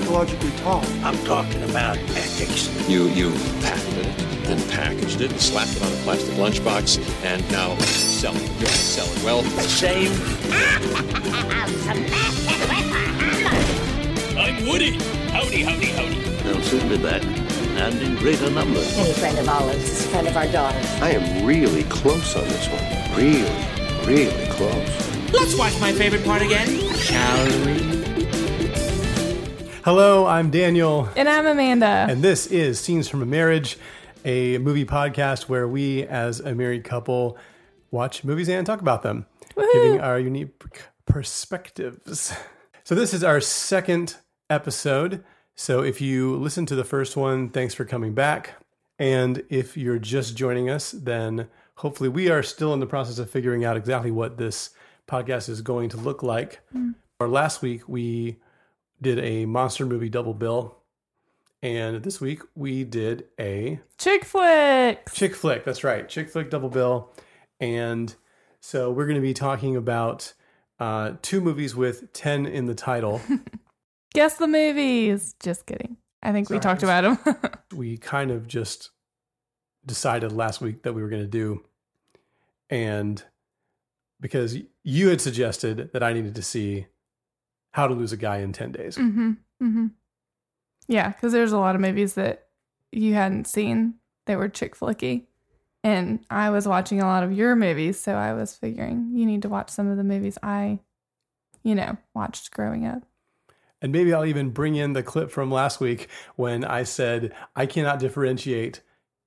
Mom called psychologically tall. I'm talking about ethics. You you patented it, then packaged it, and slapped it on a plastic lunchbox, and now sell it. You sell it. Well, Same. I'm Woody. Howdy, howdy, howdy. They'll soon be back, and in greater numbers. Any friend of Olive's is a friend of our daughter's. I am really close on this one. Really, really close. Let's watch my favorite part again, shall we? Hello, I'm Daniel, And I'm Amanda. and this is Scenes from a Marriage, a movie podcast where we, as a married couple, watch movies and talk about them, giving our unique perspectives. So, this is our second episode. So, if you listened to the first one, thanks for coming back. And if you're just joining us, then hopefully we are still in the process of figuring out exactly what this podcast is going to look like. Hmm. Or last week, we did a monster movie double bill. And this week we did a Chick flick. chick flick. That's right, chick flick double bill. And so we're going to be talking about uh, two movies with 10 in the title. Guess the movies. Just kidding. I think we Sorry. talked about them. we kind of just decided last week that we were going to do. And because you had suggested that I needed to see How to Lose a Guy in 10 Days. hmm hmm Yeah, because there's a lot of movies that you hadn't seen that were chick flicky. And I was watching a lot of your movies, so I was figuring you need to watch some of the movies I, you know, watched growing up. And maybe I'll even bring in the clip from last week when I said I cannot differentiate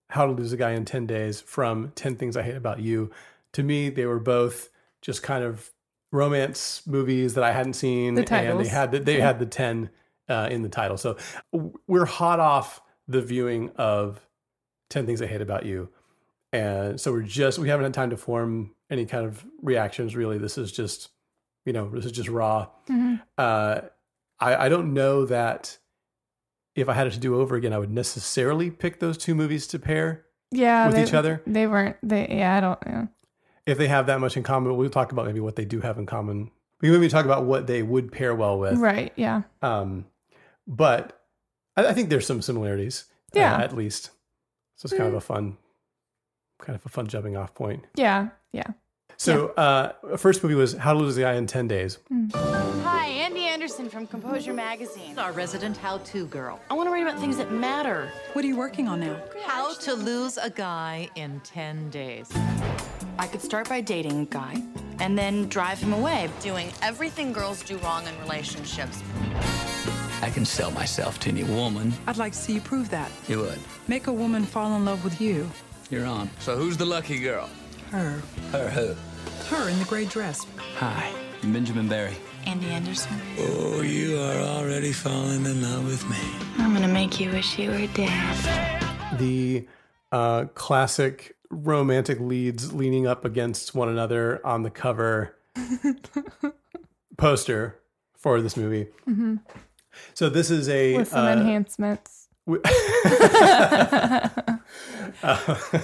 How to Lose a Guy in 10 Days from 10 Things I Hate About You. To me, they were both just kind of romance movies that I hadn't seen, The and they had the, they had the 10 uh, in the title. So we're hot off the viewing of 10 Things I Hate About You. And so we're just, we haven't had time to form any kind of reactions really. This is just, you know, this is just raw. Mhm. Uh, I, I don't know that if I had it to do over again, I would necessarily pick those two movies to pair Yeah, with they, each other They weren't. They yeah, I don't. Yeah. If they have that much in common. We'll talk about maybe what they do have in common. We maybe talk about what they would pair well with. Right. Yeah. Um, but I, I think there's some similarities. uh, Yeah. at least. So it's kind of a fun, kind of a fun jumping off point. Yeah. Yeah. So uh, first movie was How to Lose a Guy in Ten Days. Hi, Andy Anderson from Composure Magazine. Our resident how-to girl. I want to write about things that matter. What are you working on now? How to lose a guy in 10 days. I could start by dating a guy and then drive him away, doing everything girls do wrong in relationships. I can sell myself to any woman. I'd like to see you prove that. You would. Make a woman fall in love with you. You're on. So who's the lucky girl? Her. Her who? Her in the gray dress. Hi, I'm Benjamin Barry. Andy Anderson. Oh, you are already falling in love with me. I'm gonna make you wish you were dead. the uh, classic romantic leads leaning up against one another on the cover poster for this movie. So this is a With some uh, enhancements. w-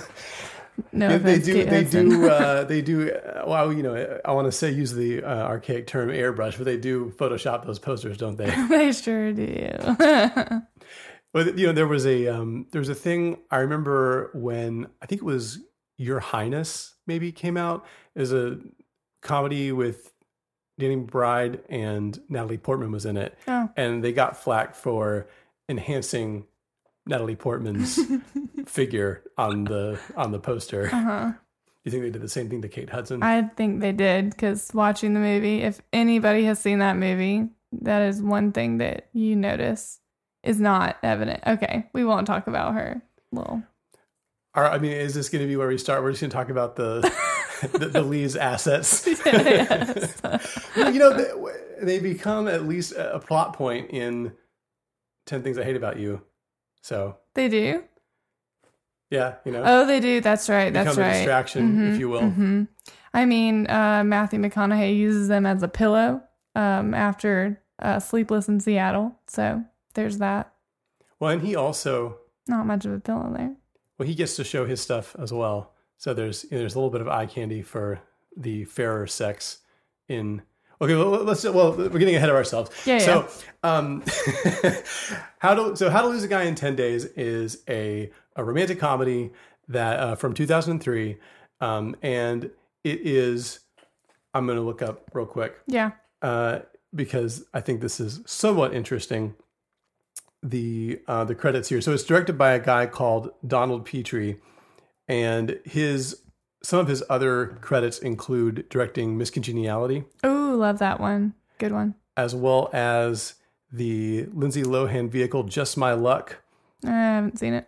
No, they, they do they do uh, they do uh, well you know I want to say use the uh, archaic term airbrush but they do Photoshop those posters don't they? they sure do. But you know, there was a um, there was a thing I remember when I think it was Your Highness maybe came out as a comedy with Danny McBride and Natalie Portman was in it, Oh. and they got flack for enhancing Natalie Portman's figure on the on the poster. Uh-huh. You think they did the same thing to Kate Hudson? I think they did because watching the movie, if anybody has seen that movie, that is one thing that you notice is not evident. Okay, we won't talk about her. Well, Or, I mean, is this going to be where we start? We're just going to talk about the the, the Lee's assets. yes. you know, they, they become at least a a plot point in 10 Things I Hate About You. So, they do. yeah, you know, Oh, they do. That's right. That's right. distraction, if you will. hmm I mean, uh, Matthew McConaughey uses them as a pillow um, after uh, Sleepless in Seattle. So there's that. Well, and he also, Not much of a pillow there. well, he gets to show his stuff as well. So there's, you know, there's a little bit of eye candy for the fairer sex in, Okay, well, let's. Well, we're getting ahead of ourselves. Yeah, So, um, how to so how to lose a guy in ten days is a a romantic comedy that uh, from 2003, um, and it is. I'm going to look up real quick Yeah. uh, because I think this is somewhat interesting. The uh, the credits here. So it's directed by a guy called Donald Petrie, and his some of his other credits include directing Miss Congeniality, Ooh, love that one. Good one. as well as the Lindsay Lohan vehicle Just My Luck, I haven't seen it.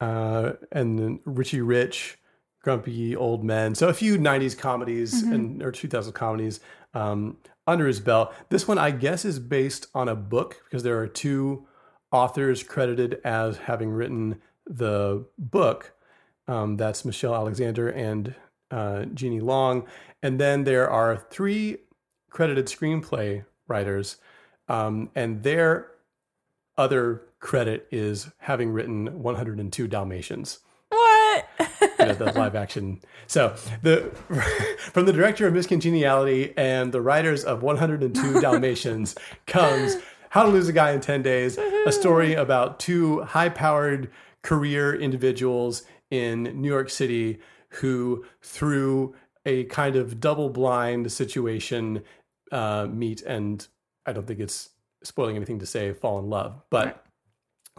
uh, and then Richie Rich, Grumpy Old Men. So a few '90s comedies and or 2000 comedies um, under his belt. This one, I guess, is based on a book because there are two authors credited as having written the book. Um, that's Michele Alexander and uh, Jeannie Long, and then there are three credited screenplay writers, um, and their other credit is having written 102 Dalmatians What? the live action. So the from the director of Miss Congeniality and the writers of 102 Dalmatians comes How to Lose a Guy in 10 Days, a story about two high-powered career individuals in New York City who, through a kind of double-blind situation, uh, meet and I don't think it's spoiling anything to say fall in love, but.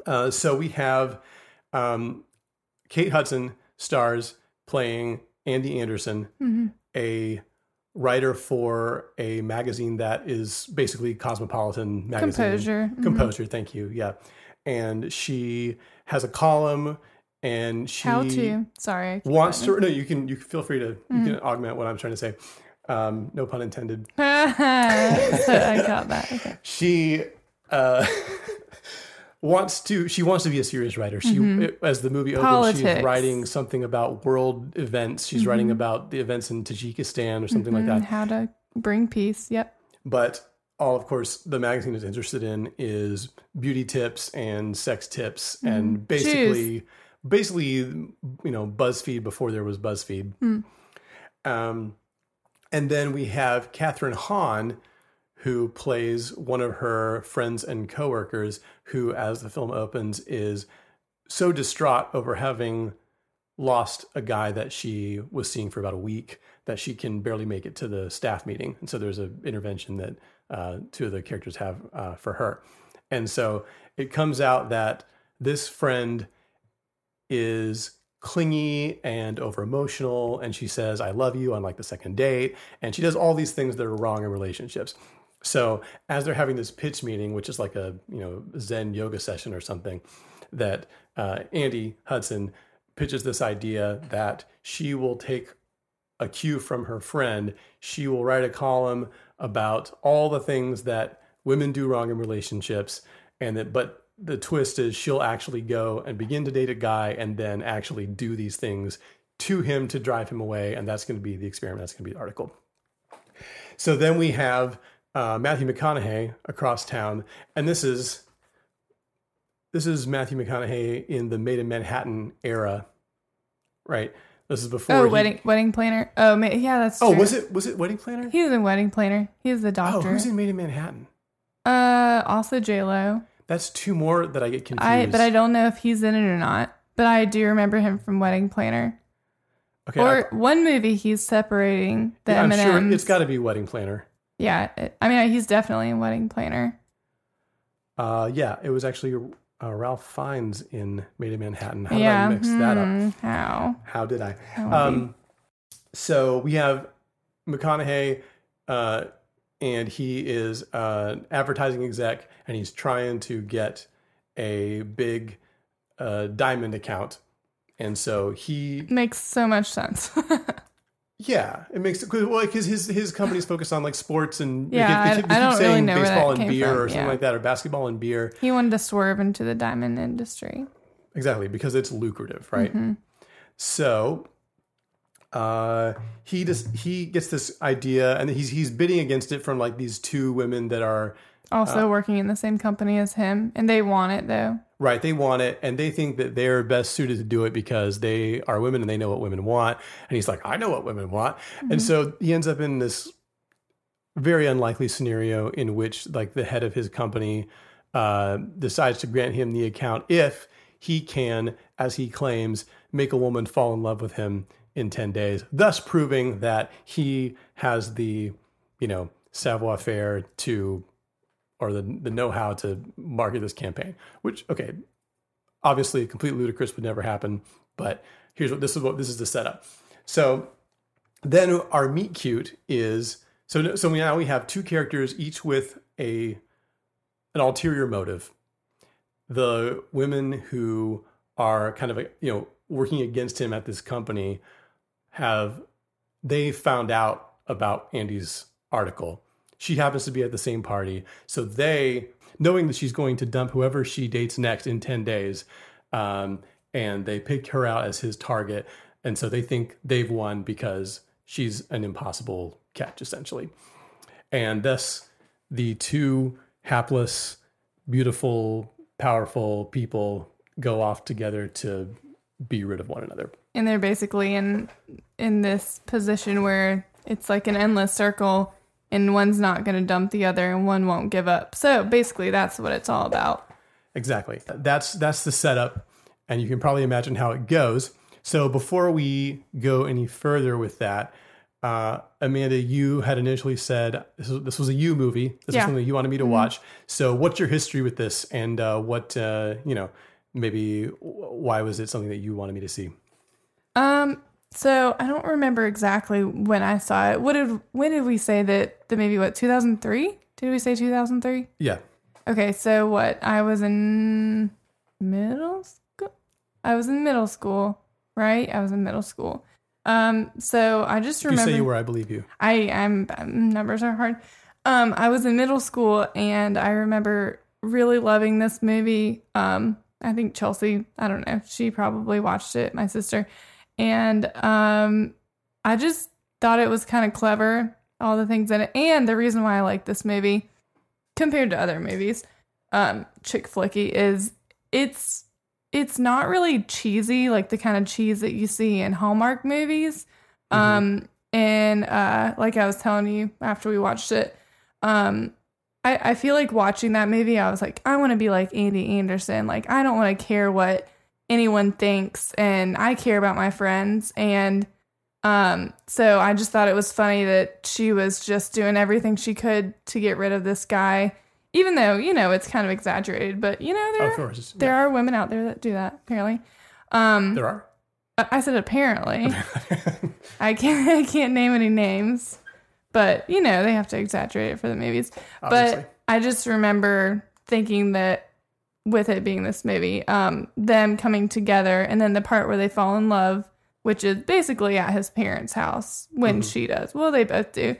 Uh, so we have um, Kate Hudson stars playing Andy Anderson, a writer for a magazine that is basically Cosmopolitan magazine. Composure. Mhm. Composure, thank you. Yeah. And she has a column and she How to? Sorry. Wants to no, you can you can feel free to you can augment what I'm trying to say. Um, no pun intended. I got that. Okay. she uh, wants to she wants to be a serious writer she as the movie opens she's writing something about world events she's writing about the events in tajikistan or something like Mm, that How to bring peace. Yep. but all of course the magazine is interested in is beauty tips and sex tips and basically basically you know buzzfeed before there was buzzfeed. Um, and then we have kathryn hahn who plays one of her friends and coworkers who as the film opens is so distraught over having lost a guy that she was seeing for about a week that she can barely make it to the staff meeting. And so there's an intervention that uh, two of the characters have uh, for her. And so it comes out that this friend is clingy and over emotional and she says i love you on like the second date and she does all these things that are wrong in relationships. So as they're having this pitch meeting which is like a you know zen yoga session or something that uh, andy hudson pitches this idea that she will take a cue from her friend. She will write a column about all the things that women do wrong in relationships and that but the twist is she'll actually go and begin to date a guy and then actually do these things to him to drive him away and that's going to be the experiment that's going to be the article so then we have uh, matthew mcconaughey across town and this is this is matthew mcconaughey in the made in manhattan era right this is before Oh, he- wedding wedding planner. Oh, yeah, that's. oh true. was it was it wedding planner He was in wedding planner. He was the oh doctor. who's in made in manhattan uh, also J Lo. That's two more that i get confused I but I don't know if he's in it or not. But I do remember him from Wedding Planner. okay or I, one movie he's separating the yeah, i'm M&Ms. sure it's got to be wedding planner Yeah, it- I mean he's definitely in Wedding Planner. Uh, yeah, it was actually uh, Ralph Fiennes in Made in Manhattan. How did yeah. I mix that up? hmm, How? How did I? How Um, so we have McConaughey, uh, and he is uh, an advertising exec, and he's trying to get a big uh, diamond account. And so he, Makes so much sense. yeah, it makes it well because his his company's focused on like sports and Yeah, they I- keep, they I keep don't really know where baseball and beer from, or something yeah. like that, or basketball and beer. he wanted to swerve into the diamond industry. Exactly, because it's lucrative, right? Mm-hmm. So uh he just he gets this idea and he's he's bidding against it from like these two women that are Also Uh, working in the same company as him, and they want it though. right they want it and they think that they're best suited to do it because they are women and they know what women want and he's like i know what women want Mm-hmm. and so he ends up in this very unlikely scenario in which like the head of his company uh, decides to grant him the account if he can, as he claims, make a woman fall in love with him in 10 days, thus proving that he has the, you know, savoir faire to, or the, the know how to market this campaign, which, okay, obviously completely ludicrous would never happen, but here's what this is what this is the setup. So then our meet cute is so so now we have two characters each with a an ulterior motive. The women who are kind of you know working against him at this company have they found out about Andy's article. She happens to be at the same party, so they knowing that she's going to dump whoever she dates next in 10 days um, and they pick her out as his target. And so they think they've won because she's an impossible catch essentially. And thus the two hapless beautiful powerful people go off together to be rid of one another and they're basically in in this position where it's like an endless circle and one's not going to dump the other and one won't give up so basically that's what it's all about exactly that's that's the setup and you can probably imagine how it goes so before we go any further with that uh, Amanda, you had initially said this was, this was a you movie. This Yeah. is something you wanted me to Mhm. watch. So, what's your history with this, and uh, what uh, you know, maybe why was it something that you wanted me to see? Um, so I don't remember exactly when I saw it. What did when did we say that the maybe what 2003? Did we say 2003? Yeah, Okay, so what? I was in middle school. I was in middle school, right? I was in middle school. Um, so I just remember. you say you were. I believe you. I am numbers are hard. Um, I was in middle school and I remember really loving this movie. Um, I think Chelsea, I don't know, she probably watched it, my sister. And um, I just thought it was kind of clever, all the things in it. And the reason why I like this movie compared to other movies, um, chick flicky, is it's it's not really cheesy like the kind of cheese that you see in Hallmark movies. Um, and uh, like I was telling you after we watched it, um, I, I feel like watching that movie, I was like, I want to be like Andy Anderson. Like, I don't want to care what anyone thinks, and I care about my friends. And um, so I just thought it was funny that she was just doing everything she could to get rid of this guy, even though you know it's kind of exaggerated. But you know, there Of course, there are women out there that do that. Apparently, um, There are. I I said apparently. I can't I can't name any names, but you know they have to exaggerate it for the movies. Obviously. But I just remember thinking that with it being this movie, um, them coming together, and then the part where they fall in love, which is basically at his parents' house when Mhm. she does. Well, they both do.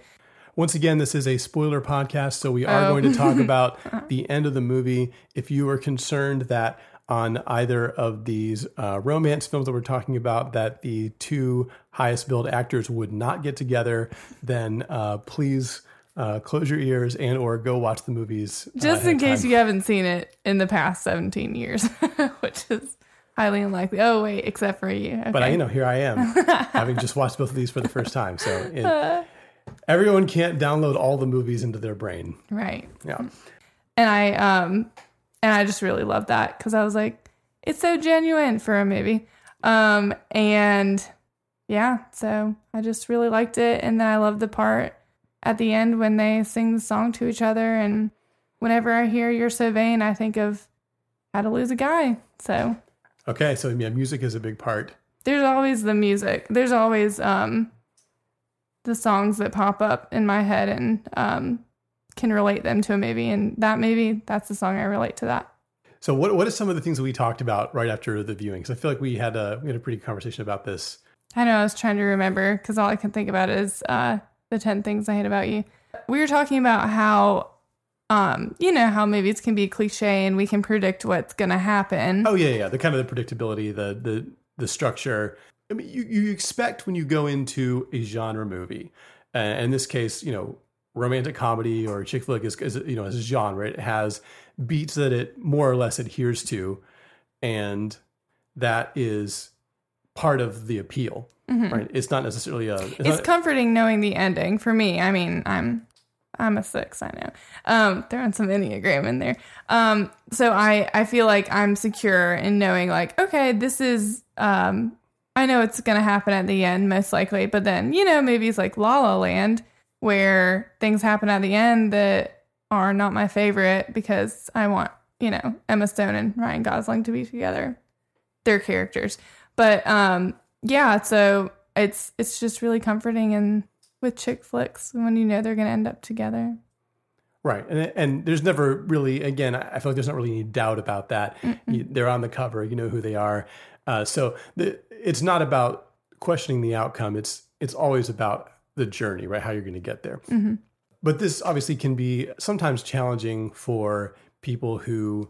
Once again, this is a spoiler podcast, so we are Oh. going to talk about the end of the movie. If you are concerned that on either of these uh, romance films that we're talking about, that the two highest billed actors would not get together, then uh, please uh, close your ears and or go watch the movies. uh, Just ahead in case time. you haven't seen it in the past 17 years, which is highly unlikely. Oh, wait, except for you. But I, you know, here I am, having just watched both of these for the first time. So it, everyone can't download all the movies into their brain. Right. Yeah. And I um and I just really love that cuz I was like it's so genuine for a movie. Um and yeah, so I just really liked it and then I love the part at the end when they sing the song to each other and whenever I hear you're so vain, I think of how to lose a guy. So Okay, so yeah, music is a big part. there's always the music. There's always um the songs that pop up in my head and um can relate them to a movie and that movie that's the song I relate to that. So what what are some of the things that we talked about right after the viewing? Because I feel like we had a we had a pretty good conversation about this. I know I was trying to remember because all I can think about is uh the 10 things I hate about you. We were talking about how um you know how movies can be cliche and we can predict what's going to happen. Oh yeah, yeah, the kind of the predictability, the the the structure. I mean, you you expect when you go into a genre movie, uh, in this case, you know, romantic comedy or chick flick is, is you know as a genre, it has beats that it more or less adheres to, and that is part of the appeal, Mhm. right? It's not necessarily a. It's, it's comforting knowing the ending for me. I mean, I'm I'm a six, I know. Um, throwing some Enneagram in there. Um, so I, I feel like I'm secure in knowing like, okay, this is, um, I know it's going to happen at the end, most likely, but then, you know, movies like La La Land, where things happen at the end that are not my favorite because I want, you know, Emma Stone and Ryan Gosling to be together. Their characters. But, um, yeah, so it's, it's just really comforting and with chick flicks when you know they're going to end up together. Right, and and there's never really again I feel like there's not really any doubt about that. You, they're on the cover, you know who they are. Uh, so the, it's not about questioning the outcome. It's it's always about the journey, right? How you're going to get there. Mm-hmm. But this obviously can be sometimes challenging for people who,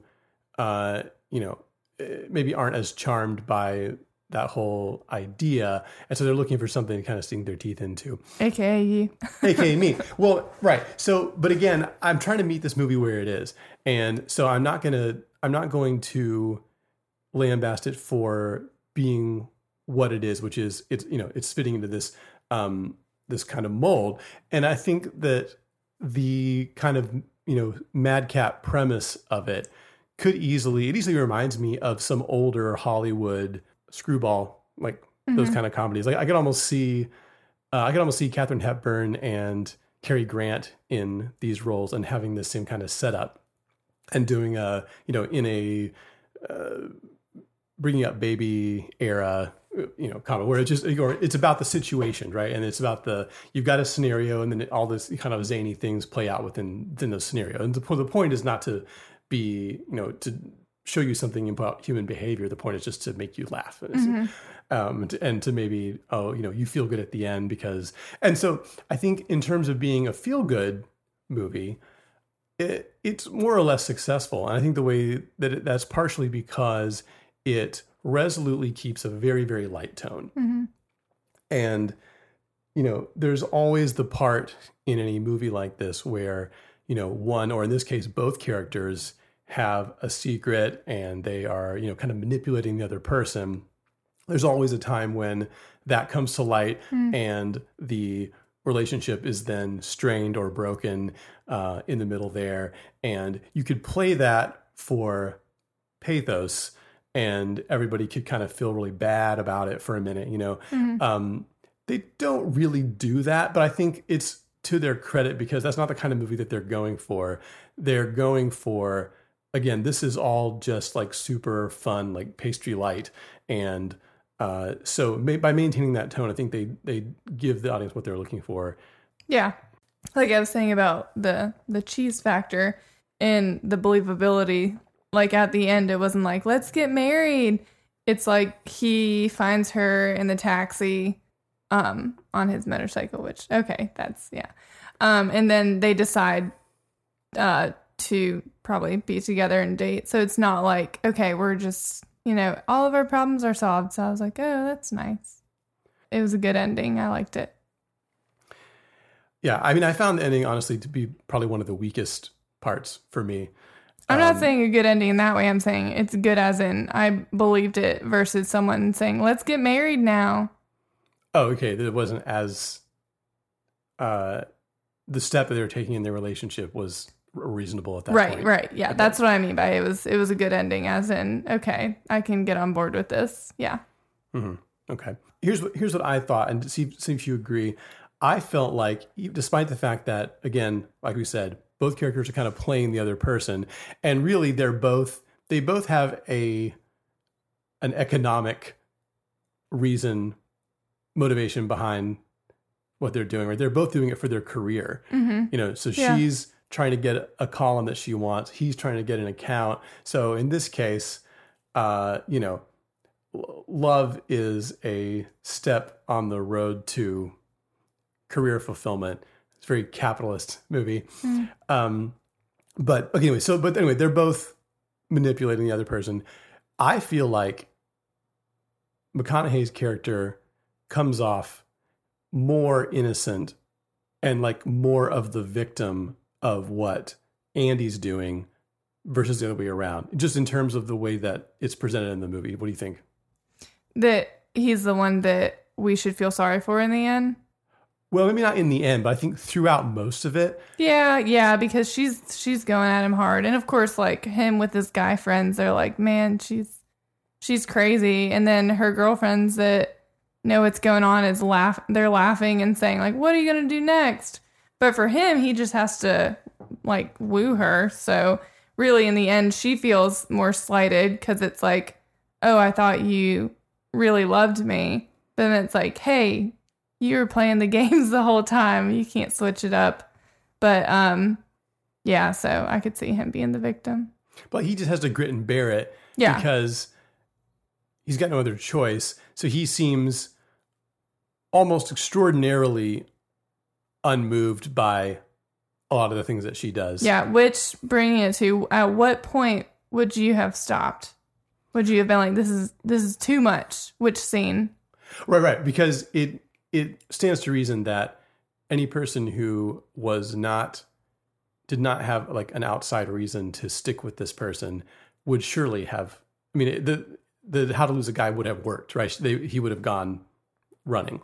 uh, you know, eh, maybe aren't as charmed by that whole idea, and so they're looking for something to kind of sink their teeth into. AKA you. AKA me. Well, right. So, but again, I'm trying to meet this movie where it is, and so I'm not gonna, I'm not going to lambast it for being what it is, which is it's you know it's fitting into this um this kind of mold, and I think that the kind of you know madcap premise of it could easily it easily reminds me of some older Hollywood screwball like those Mhm. kind of comedies. Like I could almost see uh, I could almost see Katharine Hepburn and Cary Grant in these roles and having the same kind of setup and doing a you know in a uh, bringing up baby era you know comedy where it's just or it's about the situation right and it's about the you've got a scenario and then all this kind of zany things play out within within the scenario and the, the point is not to be you know to show you something about human behavior the point is just to make you laugh Mhm. um, and, to, and to maybe oh you know you feel good at the end because and so I think in terms of being a feel good movie, it, it's more or less successful, and I think the way that it, that's partially because it resolutely keeps a very very light tone, Mhm. and you know there's always the part in any movie like this where you know one or in this case both characters have a secret and they are you know kind of manipulating the other person there's always a time when that comes to light Mm. and the relationship is then strained or broken uh, in the middle there and you could play that for pathos and everybody could kind of feel really bad about it for a minute you know Mhm. um, they don't really do that but i think it's to their credit because that's not the kind of movie that they're going for they're going for again this is all just like super fun like pastry light and uh, so by maintaining that tone i think they they give the audience what they're looking for Yeah. Like I was saying about the the cheese factor and the believability. Like at the end it wasn't like, let's get married. It's like he finds her in the taxi um on his motorcycle, which okay, that's yeah. Um and then they decide uh to probably be together and date. So it's not like, okay, we're just you know, all of our problems are solved. So I was like, oh, that's nice. It was a good ending. I liked it. yeah i mean i found the ending honestly to be probably one of the weakest parts for me I'm not Um, saying a good ending in that way. I'm saying it's good as in I believed it versus someone saying, let's get married now. oh okay that it wasn't as uh the step that they were taking in their relationship was reasonable at that right, point right. Right. Yeah, Okay. that's what I mean by it was it was a good ending as in, okay, I can get on board with this. Yeah. hmm Okay. Here's what here's what I thought, and see see if you agree. I felt like, despite the fact that, again, like we said, both characters are kind of playing the other person, and really they're both they both have a an economic reason motivation behind what they're doing. Right? They're both doing it for their career. Mm-hmm. You know, so Yeah. she's trying to get a column that she wants. He's trying to get an account. So in this case, uh, you know, love is a step on the road to career fulfillment. It's a very capitalist movie. Mm. Um, but okay, anyway, so but anyway, they're both manipulating the other person. I feel like McConaughey's character comes off more innocent and like more of the victim of what Andy's doing versus the other way around, just in terms of the way that it's presented in the movie. What do you think? That he's the one that we should feel sorry for in the end. Well, maybe not in the end, but I think throughout most of it, Yeah, yeah, because she's she's going at him hard, and of course, like him with his guy friends, they're like, "Man, she's she's crazy," and then her girlfriends that know what's going on is laugh. They're laughing and saying like, "What are you gonna do next?" But for him, he just has to like woo her. So really, in the end, she feels more slighted because it's like, "Oh, I thought you really loved me," but then it's like, "Hey." You were playing the games the whole time. You can't switch it up. But um yeah, so I could see him being the victim. but he just has to grit and bear it Yeah. because he's got no other choice. So he seems almost extraordinarily unmoved by a lot of the things that she does. Yeah, which bringing it to at what point would you have stopped? Would you have been like this is this is too much? Which scene? Right, right. Because it it stands to reason that any person who was not did not have like an outside reason to stick with this person would surely have. I mean, the the how to lose a guy would have worked, right? They, he would have gone running,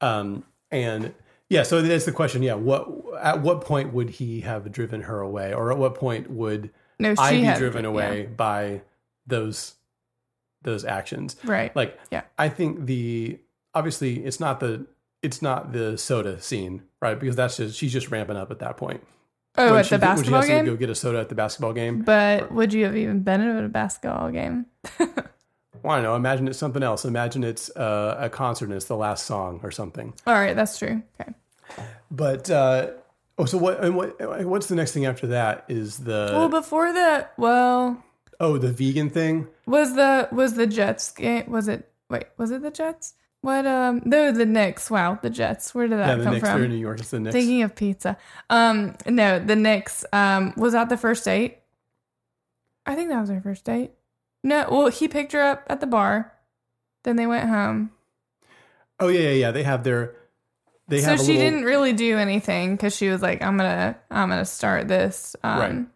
um, and yeah. So that's the question. Yeah, what at what point would he have driven her away, or at what point would No, I be had- driven yeah. away by those those actions? Right. Like, Yeah. I think the obviously it's not the it's not the soda scene, right? Because that's just she's just ramping up at that point. Oh, When at she- the when she basketball has to game? go get a soda at the basketball game. But would you have even been at a basketball game? Well, I don't know. Imagine it's something else. Imagine it's uh, a concert and it's the last song or something. All right, that's true. Okay. But uh, oh, so what? And what? What's the next thing after that? Is the well, before that, well, oh the vegan thing? was the was the Jets game? Was it? Wait, was it the Jets? What? Um, no, the Knicks. Wow, the Jets. Where did that yeah, the come Knicks. from? In New York. It's the Knicks. Thinking of pizza. Um, no, the Knicks. Um, was that the first date? I think that was our first date. No, well, he picked her up at the bar. Then they went home. oh yeah, yeah, yeah. They have their. They have so have she little, didn't really do anything because she was like, "I'm gonna, I'm gonna start this. Um, Right.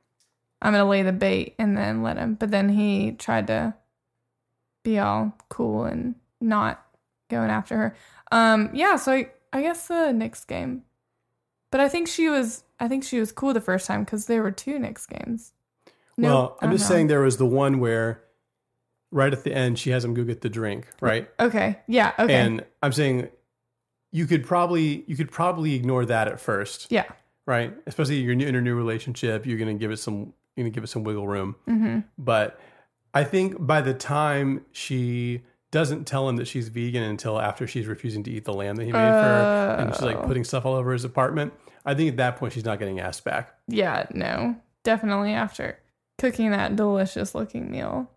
I'm gonna lay the bait and then let him." But then he tried to be all cool and not going after her. Um, yeah. So I, I guess the Knicks game. But I think she was, I think she was cool the first time because there were two Knicks games. No, well, I'm just wrong. saying there was the one where, right at the end, she has him go get the drink, right? Okay. Yeah. Okay. And I'm saying you could probably you could probably ignore that at first, yeah. right? Especially you're in a new relationship, you're going to give it some you're to give it some wiggle room. hmm But I think by the time she doesn't tell him that she's vegan until after she's refusing to eat the lamb that he made for her, and she's like Oh. putting stuff all over his apartment. I think at that point she's not getting asked back. Yeah. No. Definitely after cooking that delicious looking meal.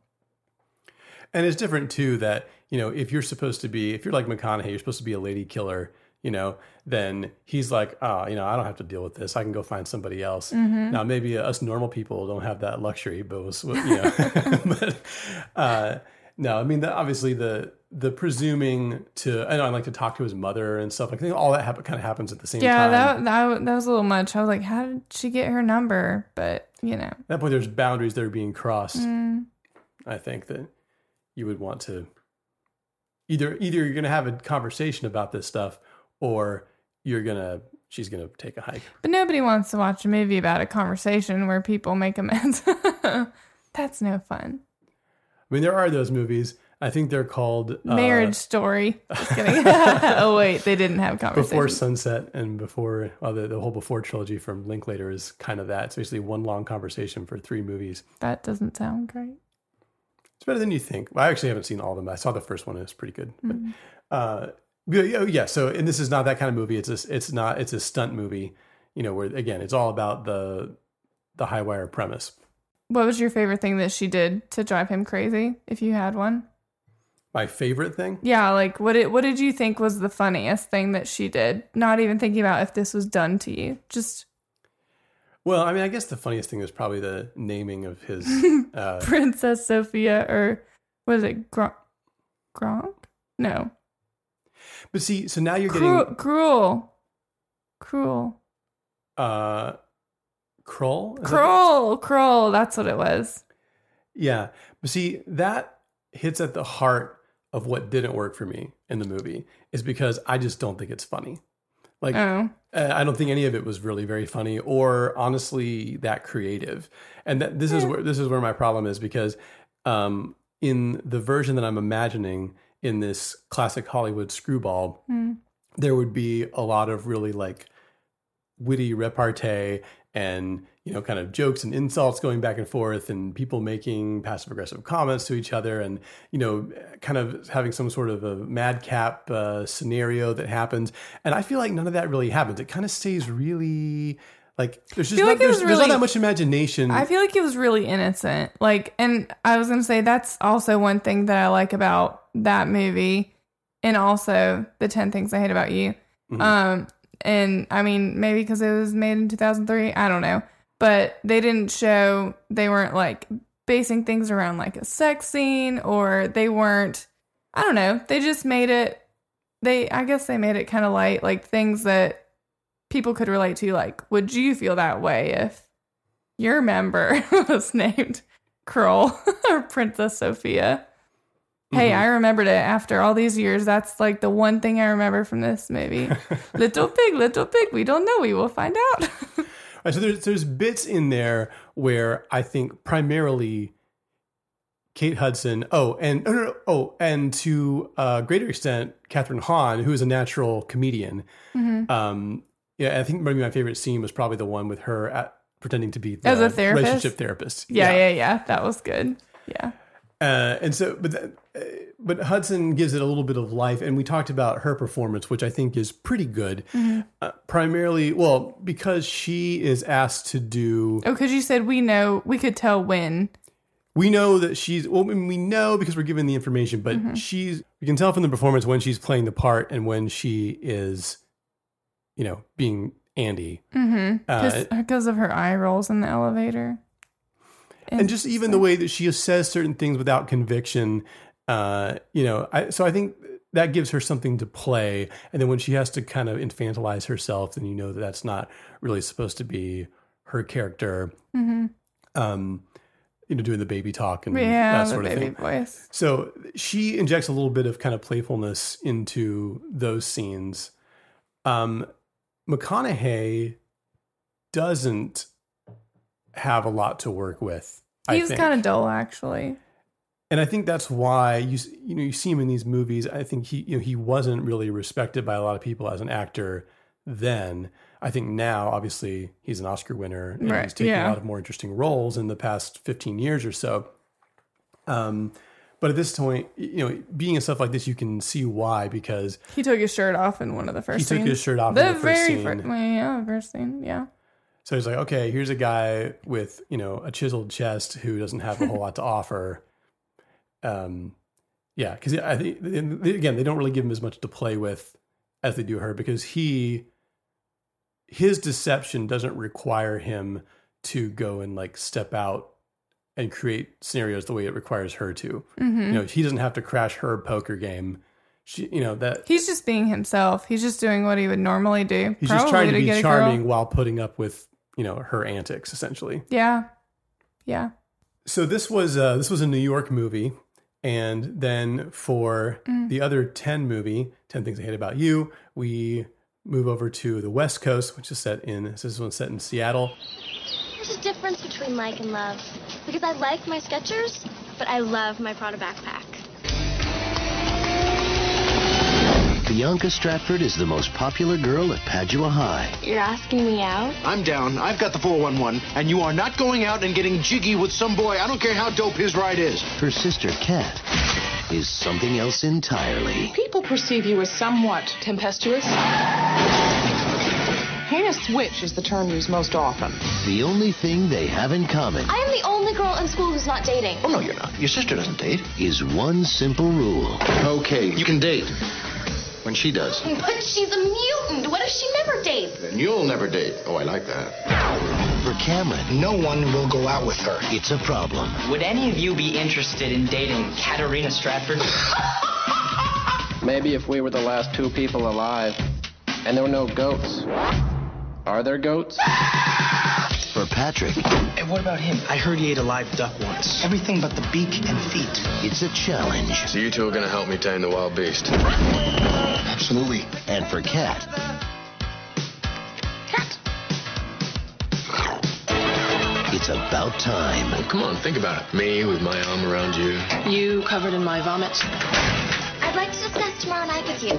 And it's different too that, you know, if you're supposed to be, if you're like McConaughey, you're supposed to be a lady killer, you know, then he's like, oh, you know, I don't have to deal with this. I can go find somebody else. Mhm. Now, maybe us normal people don't have that luxury, but, was, you know, but uh, no, I mean, the, obviously the, the presuming to, I know I like to talk to his mother and stuff like that. All that happen, kind of happens at the same yeah, time. that, that that was a little much. I was like, how did she get her number? But you know, At that point, there's boundaries that are being crossed. Mm. I think that you would want to either either you're going to have a conversation about this stuff, or you're gonna she's gonna take a hike. but nobody wants to watch a movie about a conversation where people make amends. That's no fun. I mean, there are those movies. I think they're called uh, Marriage Story. Just kidding. oh wait, they didn't have conversations. Before Sunset and before well, the, the whole Before trilogy from Linklater is kind of that. It's basically one long conversation for three movies. that doesn't sound great. It's better than you think. Well, I actually haven't seen all of them. I saw the first one; and it's pretty good. Mhm. But, uh, yeah, yeah. So, and this is not that kind of movie. It's a, it's not. It's a stunt movie. You know, where again, it's all about the the high wire premise. What was your favorite thing that she did to drive him crazy? If you had one. My favorite thing. Yeah, like what did what did you think was the funniest thing that she did? Not even thinking about if this was done to you. Just Well, I mean, I guess the funniest thing is probably the naming of his. Uh, Princess Sophia or was it Gronk? Gronk? No. but see, so now you're Cruel, getting cruel. Cruel. uh, Krull. Is that- Cruel. Cruel. That's what it was. Yeah. But see, that hits at the heart of what didn't work for me in the movie is because I just don't think it's funny. Like, Oh. uh, I don't think any of it was really very funny or honestly that creative. And that, this is where this is where my problem is because um, in the version that I'm imagining in this classic Hollywood screwball, Mm. there would be a lot of really like witty repartee and you know kind of jokes and insults going back and forth and people making passive aggressive comments to each other and you know kind of having some sort of a madcap uh, scenario that happens and i feel like none of that really happens it kind of stays really like there's just not, like there's, was there's not that much imagination I feel like it was really innocent. Like, and I was going to say that's also one thing that I like about that movie and also the 10 Things I Hate About You. Mhm. Um, and I mean, maybe because it was made in 2003, I don't know. But they didn't show, they weren't like basing things around like a sex scene or they weren't, I don't know. They just made it, they, I guess they made it kind of light, like things that people could relate to. Like, would you feel that way if your member was named Krull or Princess Sophia? Hey, Mhm. I remembered it after all these years. That's like the one thing I remember from this movie. little pig, little pig. We don't know. We will find out. Right, so there's there's bits in there where I think primarily Kate Hudson. Oh, and oh, no, no, oh, and to a greater extent, Kathryn Hahn, who is a natural comedian. Mhm. Um, yeah, I think maybe my favorite scene was probably the one with her at, pretending to be the As a therapist? relationship therapist. yeah, yeah, yeah. That was good. Yeah. Uh, and so, but that, uh, but Hudson gives it a little bit of life, and we talked about her performance, which I think is pretty good. Mhm. Uh, primarily, well, because she is asked to do. Oh, because you said we know, we could tell when. We know that she's. Well, we know because we're given the information, but Mhm. she's. We can tell from the performance when she's playing the part and when she is, you know, being Andy. Mm-hmm. Uh, Because of her eye rolls in the elevator. and just even the way that she says certain things without conviction uh you know I, so i think that gives her something to play and then when she has to kind of infantilize herself then you know that that's not really supposed to be her character Mhm. um you know doing the baby talk and Yeah, that the sort of baby thing voice. so she injects a little bit of kind of playfulness into those scenes um mcconaughey doesn't have a lot to work with I He was kind of dull, actually. And I think that's why you you know you see him in these movies. I think he you know he wasn't really respected by a lot of people as an actor then. I think now, obviously, he's an Oscar winner and Right, he's taken yeah. a lot of more interesting roles in the past fifteen years or so. Um, but at this point, you know, being in stuff like this, you can see why because He took his shirt off in one of the first He took scenes. his shirt off in the the first very first, well, yeah, the first scene, yeah. So he's like, okay, here's a guy with you know a chiseled chest who doesn't have a whole lot to offer. Um, yeah, because I think again they don't really give him as much to play with as they do her because he his deception doesn't require him to go and like step out and create scenarios the way it requires her to. Mhm. You know, he doesn't have to crash her poker game. She, you know that He's just being himself. He's just doing what he would normally do. he's just trying to be get charming while putting up with you know her antics essentially. Yeah, yeah. So this was uh, this was a New York movie, and then for Mm. the other ten movie, Ten Things I Hate About You, we move over to the West Coast, which is set in this is one set in Seattle. There's a difference between like and love. Because I like my Skechers, but I love my Prada backpack. Bianca Stratford is the most popular girl at Padua High. You're asking me out? I'm down. I've got the 411, and you are not going out and getting jiggy with some boy. I don't care how dope his ride is. Her sister, Kat, is something else entirely. People perceive you as somewhat tempestuous. Heinous switch is the term used most often. The only thing they have in common I am the only girl in school who's not dating. Oh, no, you're not. Your sister doesn't date. is one simple rule. Okay, you can date. When she does. But she's a mutant. What if she never dates? Then you'll never date. Oh, I like that. For Cameron, No one will go out with her. it's a problem. Would any of you be interested in dating Katarina Stratford? Maybe if we were the last two people alive and there were no goats. Are there goats? Patrick. And what about him? I heard he ate a live duck once. Everything but the beak and feet. It's a challenge. So you two are going to help me tame the wild beast. Absolutely. And for Kat. Kat. It's about time. Well, come on, think about it. Me with my arm around you. You covered in my vomit. I'd like to discuss tomorrow night with you.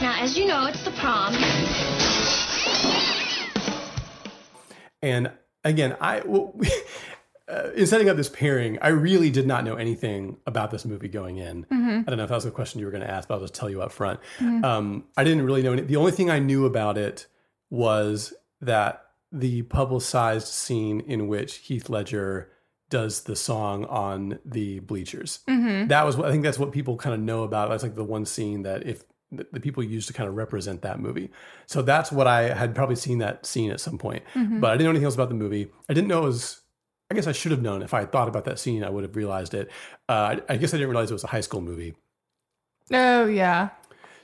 Now, as you know, it's the prom. And again, I well, uh, in setting up this pairing, I really did not know anything about this movie going in. Mhm. I don't know if that was a question you were going to ask, but I'll just tell you up front. Mhm. Um, I didn't really know. Any, the only thing I knew about it was that the publicized scene in which Heath Ledger does the song on the bleachers. Mhm. That was what I think. That's what people kind of know about. That's like the one scene that if the the people used to kind of represent that movie. So that's what I had probably seen that scene at some point, Mhm. but I didn't know anything else about the movie. I didn't know it was. I guess I should have known if I had thought about that scene. I would have realized it. Uh, I, I guess I didn't realize it was a high school movie. Oh yeah.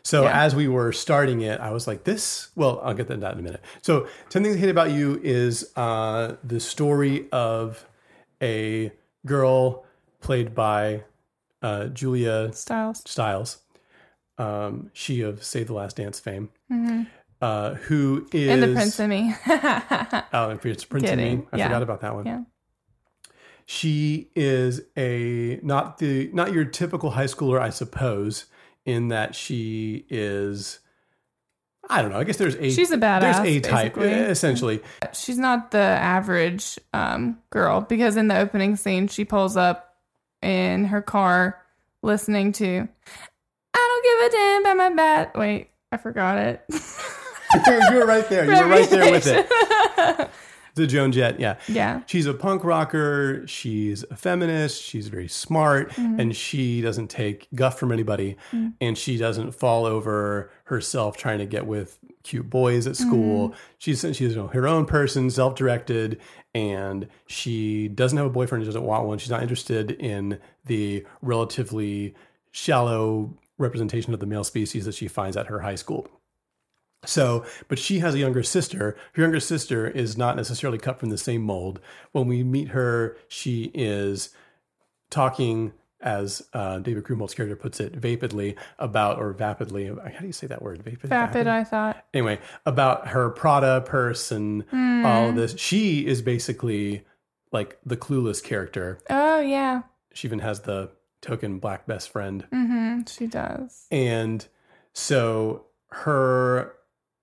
So Yeah. as we were starting it, I was like, "This." Well, I'll get to that in a minute. So, ten things I hate about you is uh, the story of a girl played by uh, Julia Stiles. Stiles, um, she of Save the Last Dance fame, Mhm. uh, who is And the Prince and Me. Oh, and Prince Prince and Me. I Yeah. forgot about that one. Yeah. She is a not the not your typical high schooler, I suppose, in that she is. I don't know. I guess there's a She's a badass, There's a type basically. essentially. She's not the average um, girl because in the opening scene, she pulls up in her car listening to don't give a damn about my bat. Wait, I forgot it. you were right there. You were right there with it. The Joan Jett, yeah. Yeah. She's a punk rocker. She's a feminist. She's very smart. Mhm. And she doesn't take guff from anybody. Mhm. And she doesn't fall over herself trying to get with cute boys at school. Mhm. She's she's you know, her own person, self directed. And she doesn't have a boyfriend. She doesn't want one. She's not interested in the relatively shallow representation of the male species that she finds at her high school. So, but she has a younger sister. Her younger sister is not necessarily cut from the same mold. When we meet her, she is talking, as uh, David Krumholtz's character puts it, vapidly about, or vapidly. How do you say that word? Vapid. Vapid, I thought. Anyway, about her Prada purse and Hmm. all of this. She is basically like the clueless character. Oh yeah. She even has the token black best friend. Mm-hmm. She does. and so her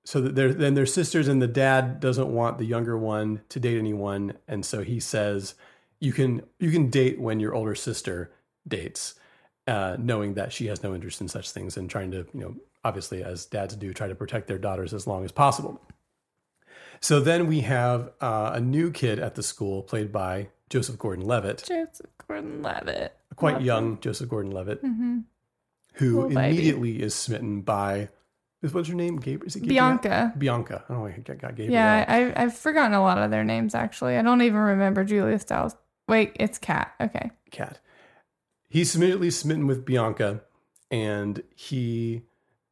so that they're then they're sisters and the dad doesn't want the younger one to date anyone and so he says you can you can date when your older sister dates uh, knowing that she has no interest in such things and trying to you know obviously as dads do try to protect their daughters as long as possible so then we have uh, a new kid at the school played by joseph gordon-levitt Joseph Gordon-Levitt. Quite Love him. young joseph gordon-levitt Mm-hmm. who Little baby. immediately is smitten by is what's her name? Gabriel? Is it Gabriel? Bianca. Bianca. Oh, I got, got Gabriel. Yeah, I, I've forgotten a lot of their names actually. I don't even remember Julia Stiles. Wait, it's Kat. Okay. Kat. He's immediately smitten with Bianca, and he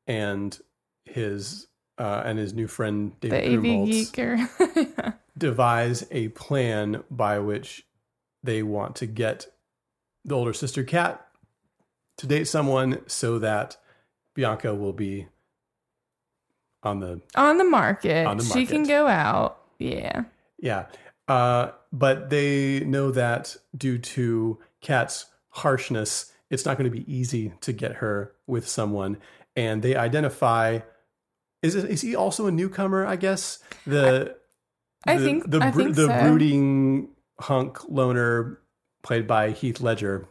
and his uh, and his new friend David AV Krumholtz geeker. devise a plan by which they want to get the older sister Kat to date someone so that Bianca will be on the On the market. On the She can go out. Yeah. Yeah. Uh, but they know that due to Kat's harshness, it's not going to be easy to get her with someone. And they identify is it, is he also a newcomer, I guess? The I the- think- the I think the so. brooding hunk loner played by Heath Ledger.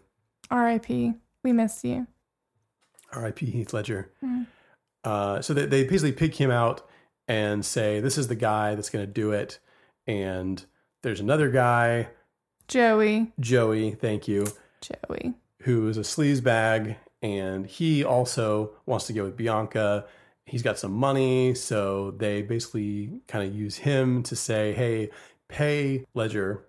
R.I.P. We missed you. R.I.P. Heath Ledger. Mm. Uh, so they, they basically pick him out and say, "This is the guy that's going to do it." And there's another guy, Joey. Joey. Thank you. Joey. who is a sleaze bag, and he also wants to go with Bianca. He's got some money, so they basically kind of use him to say, "Hey, pay Ledger."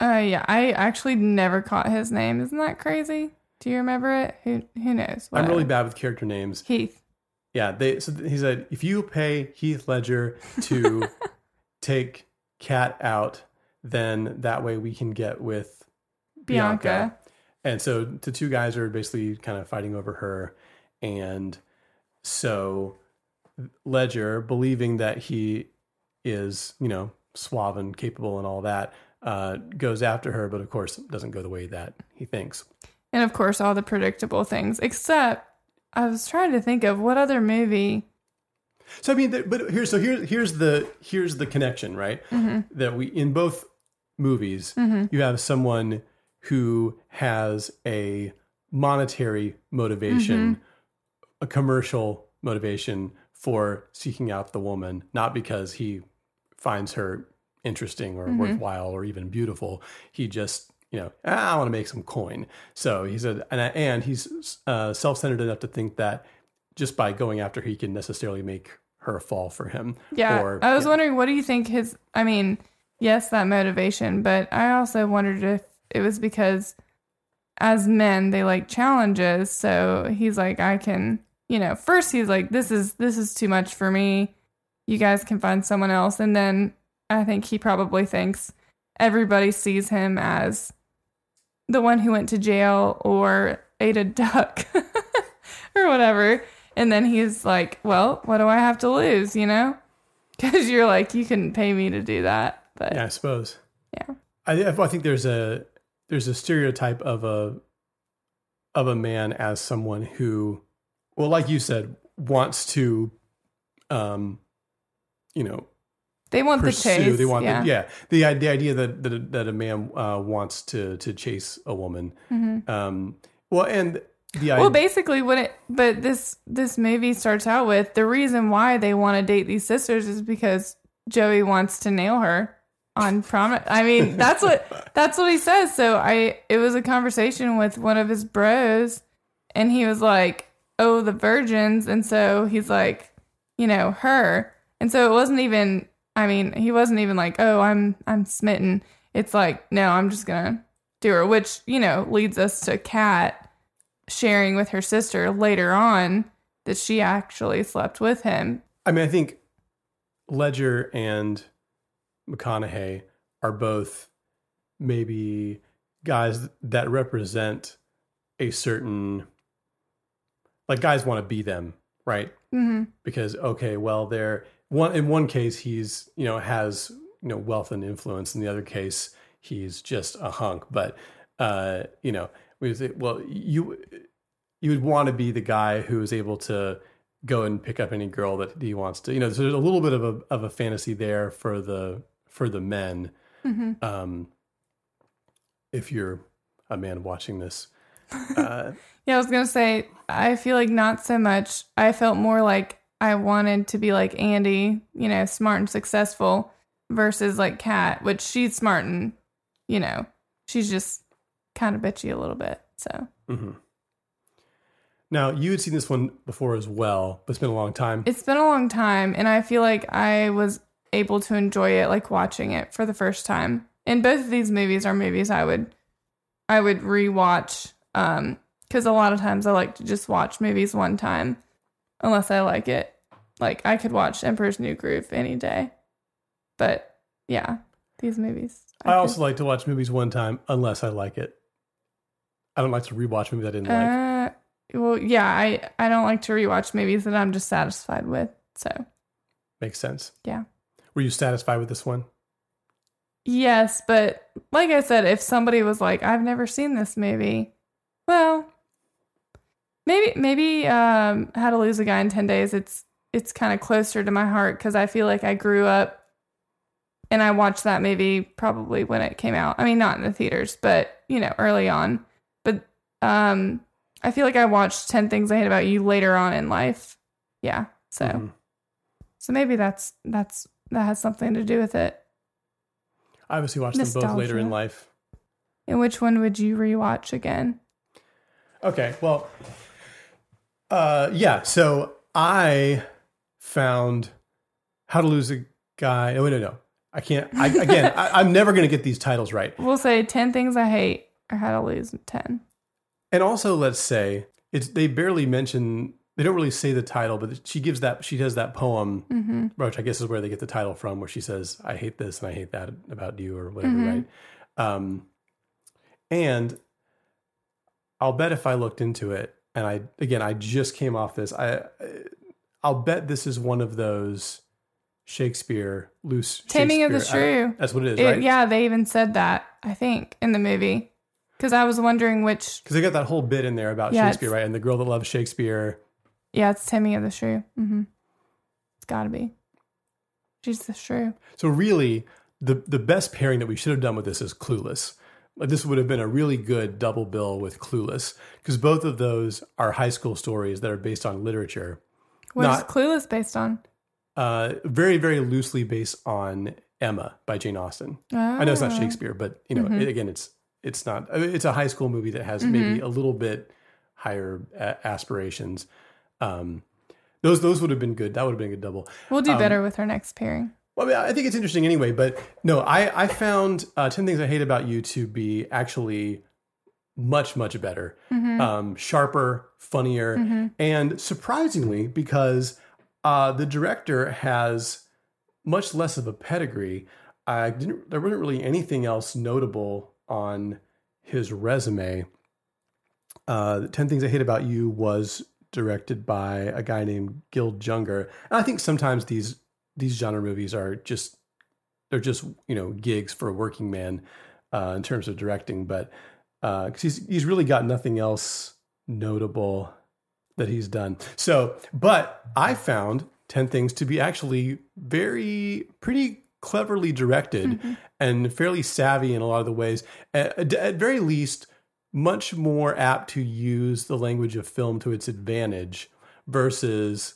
Uh yeah, I actually never caught his name. Isn't that crazy? Do you remember it? Who who knows? I'm really bad with character names. Heath. Yeah, they. So he said, if you pay Heath Ledger to take Kat out, then that way we can get with Bianca. Bianca. And so the two guys are basically kind of fighting over her. And so Ledger, believing that he is, you know, suave and capable and all that, uh, goes after her, but of course it doesn't go the way that he thinks. And of course, all the predictable things. Except, I was trying to think of what other movie. So I mean, but here's so here's here's the here's the connection, right? Mhm. That we in both movies, Mhm. you have someone who has a monetary motivation, Mhm. a commercial motivation for seeking out the woman, not because he finds her interesting or Mhm. worthwhile or even beautiful. He just you know, "Ah, I want to make some coin. So he said, and, and he's uh, self-centered enough to think that just by going after her, he can necessarily make her fall for him. Yeah. Or, I was wondering, what do you think his. I mean, yes, that motivation, but I also wondered if it was because as men, they like challenges. So he's like, I can, you know, first he's like, this is, this is too much for me. You guys can find someone else. And then I think he probably thinks everybody sees him as the one who went to jail or ate a duck or whatever. And then he's like, well, what do I have to lose, you know? Because you're like, you couldn't pay me to do that. But Yeah, I suppose. Yeah. I, I think there's a there's a stereotype of a of a man as someone who, well, like you said, wants to, um, you know, they want pursue. the chase. They want, yeah. the, yeah, the, the idea that that, that a man uh, wants to to chase a woman. Mhm. Um, well, and the Well, idea, basically, what it but this this movie starts out with the reason why they want to date these sisters is because Joey wants to nail her on prom. I mean, that's what that's what he says. So I it was a conversation with one of his bros, and he was like, "Oh, the virgins," and so he's like, you know, her, and so it wasn't even. I mean, he wasn't even like, "Oh, I'm I'm smitten." It's like, no, I'm just gonna do her, which you know leads us to Kat sharing with her sister later on that she actually slept with him. I mean, I think Ledger and McConaughey are both maybe guys that represent a certain like guys want to be them, right? Mm-hmm. Because okay, well, they're one in one case he's you know has you know wealth and influence, in the other case he's just a hunk. But uh, you know, we say, well, you you would want to be the guy who is able to go and pick up any girl that he wants to. You know, so there's a little bit of a of a fantasy there for the for the men. Mhm. Um, if you're a man watching this, uh, Yeah, I was gonna say I feel like not so much. I felt more like I wanted to be like Andy, you know, smart and successful, versus like Kat, which she's smart and you know she's just kind of bitchy a little bit. So mhm. now you had seen this one before as well, but it's been a long time. it's been a long time, and I feel like I was able to enjoy it, like watching it for the first time. And both of these movies are movies I would I would rewatch um because a lot of times I like to just watch movies one time unless I like it. Like I could watch Emperor's New Groove any day. But yeah, these movies. I also like to watch movies one time unless I like it. I don't like to rewatch movies I didn't like. Uh, well, yeah, I I don't like to rewatch movies that I'm just satisfied with. So Makes sense. yeah. Were you satisfied with this one? Yes, but like I said, if somebody was like, "I've never seen this movie," well, maybe maybe um, How to Lose a Guy in Ten Days. It's it's kind of closer to my heart because I feel like I grew up and I watched that movie probably when it came out. I mean, not in the theaters, but you know, early on. But um, I feel like I watched Ten Things I Hate About You later on in life. Yeah, so Mm-hmm. so maybe that's that's that has something to do with it. I obviously watched them both later in life. And which one would you rewatch again? Okay, well, uh, yeah. So I found how to lose a guy. Oh no, no, I can't. I, again, I, I'm never going to get these titles right. We'll say 10 things I hate or how to lose 10. And also, let's say it's they barely mention. They don't really say the title, but she gives that. She does that poem, Mhm. which I guess is where they get the title from, where she says, "I hate this and I hate that about you," or whatever, Mhm. right? Um, and I'll bet if I looked into it, and I again, I just came off this. I I'll bet this is one of those Shakespeare, loose. Taming of the Shakespeare. Shrew. That's what it is, It- right? Yeah, they even said that, I think, in the movie. Because I was wondering which. Because they got that whole bit in there about Yeah, Shakespeare, right? And the girl that loves Shakespeare. Yeah, it's Taming of the Shrew. Mm-hmm. It's got to be. She's the shrew. So really, the the best pairing that we should have done with this is Clueless. This would have been a really good double bill with Clueless because both of those are high school stories that are based on literature. What is Not Clueless based on? uh, very very loosely based on Emma by Jane Austen. I know it's not Ah. Shakespeare, but you know, Mhm. it- again, it's it's not. It's a high school movie that has maybe Mhm. a little bit higher a- aspirations. Um, those those would have been good. That would have been a good double. We'll do Um, better with our next pairing. Well, I, mean, I think it's interesting anyway, but no, I, I found uh, 10 Things I Hate About You to be actually much, much better, Mhm. um, sharper, funnier, Mhm. and surprisingly, because uh, the director has much less of a pedigree, I didn't, there wasn't really anything else notable on his resume. Uh, 10 Things I Hate About You was directed by a guy named Gil Junger. And I think sometimes these these genre movies are just they're just you know gigs for a working man uh, in terms of directing, but because he's he's really got nothing else notable that he's done. So, but I found Ten Things to be actually very pretty cleverly directed and fairly savvy in a lot of the ways. At, at very least, much more apt to use the language of film to its advantage versus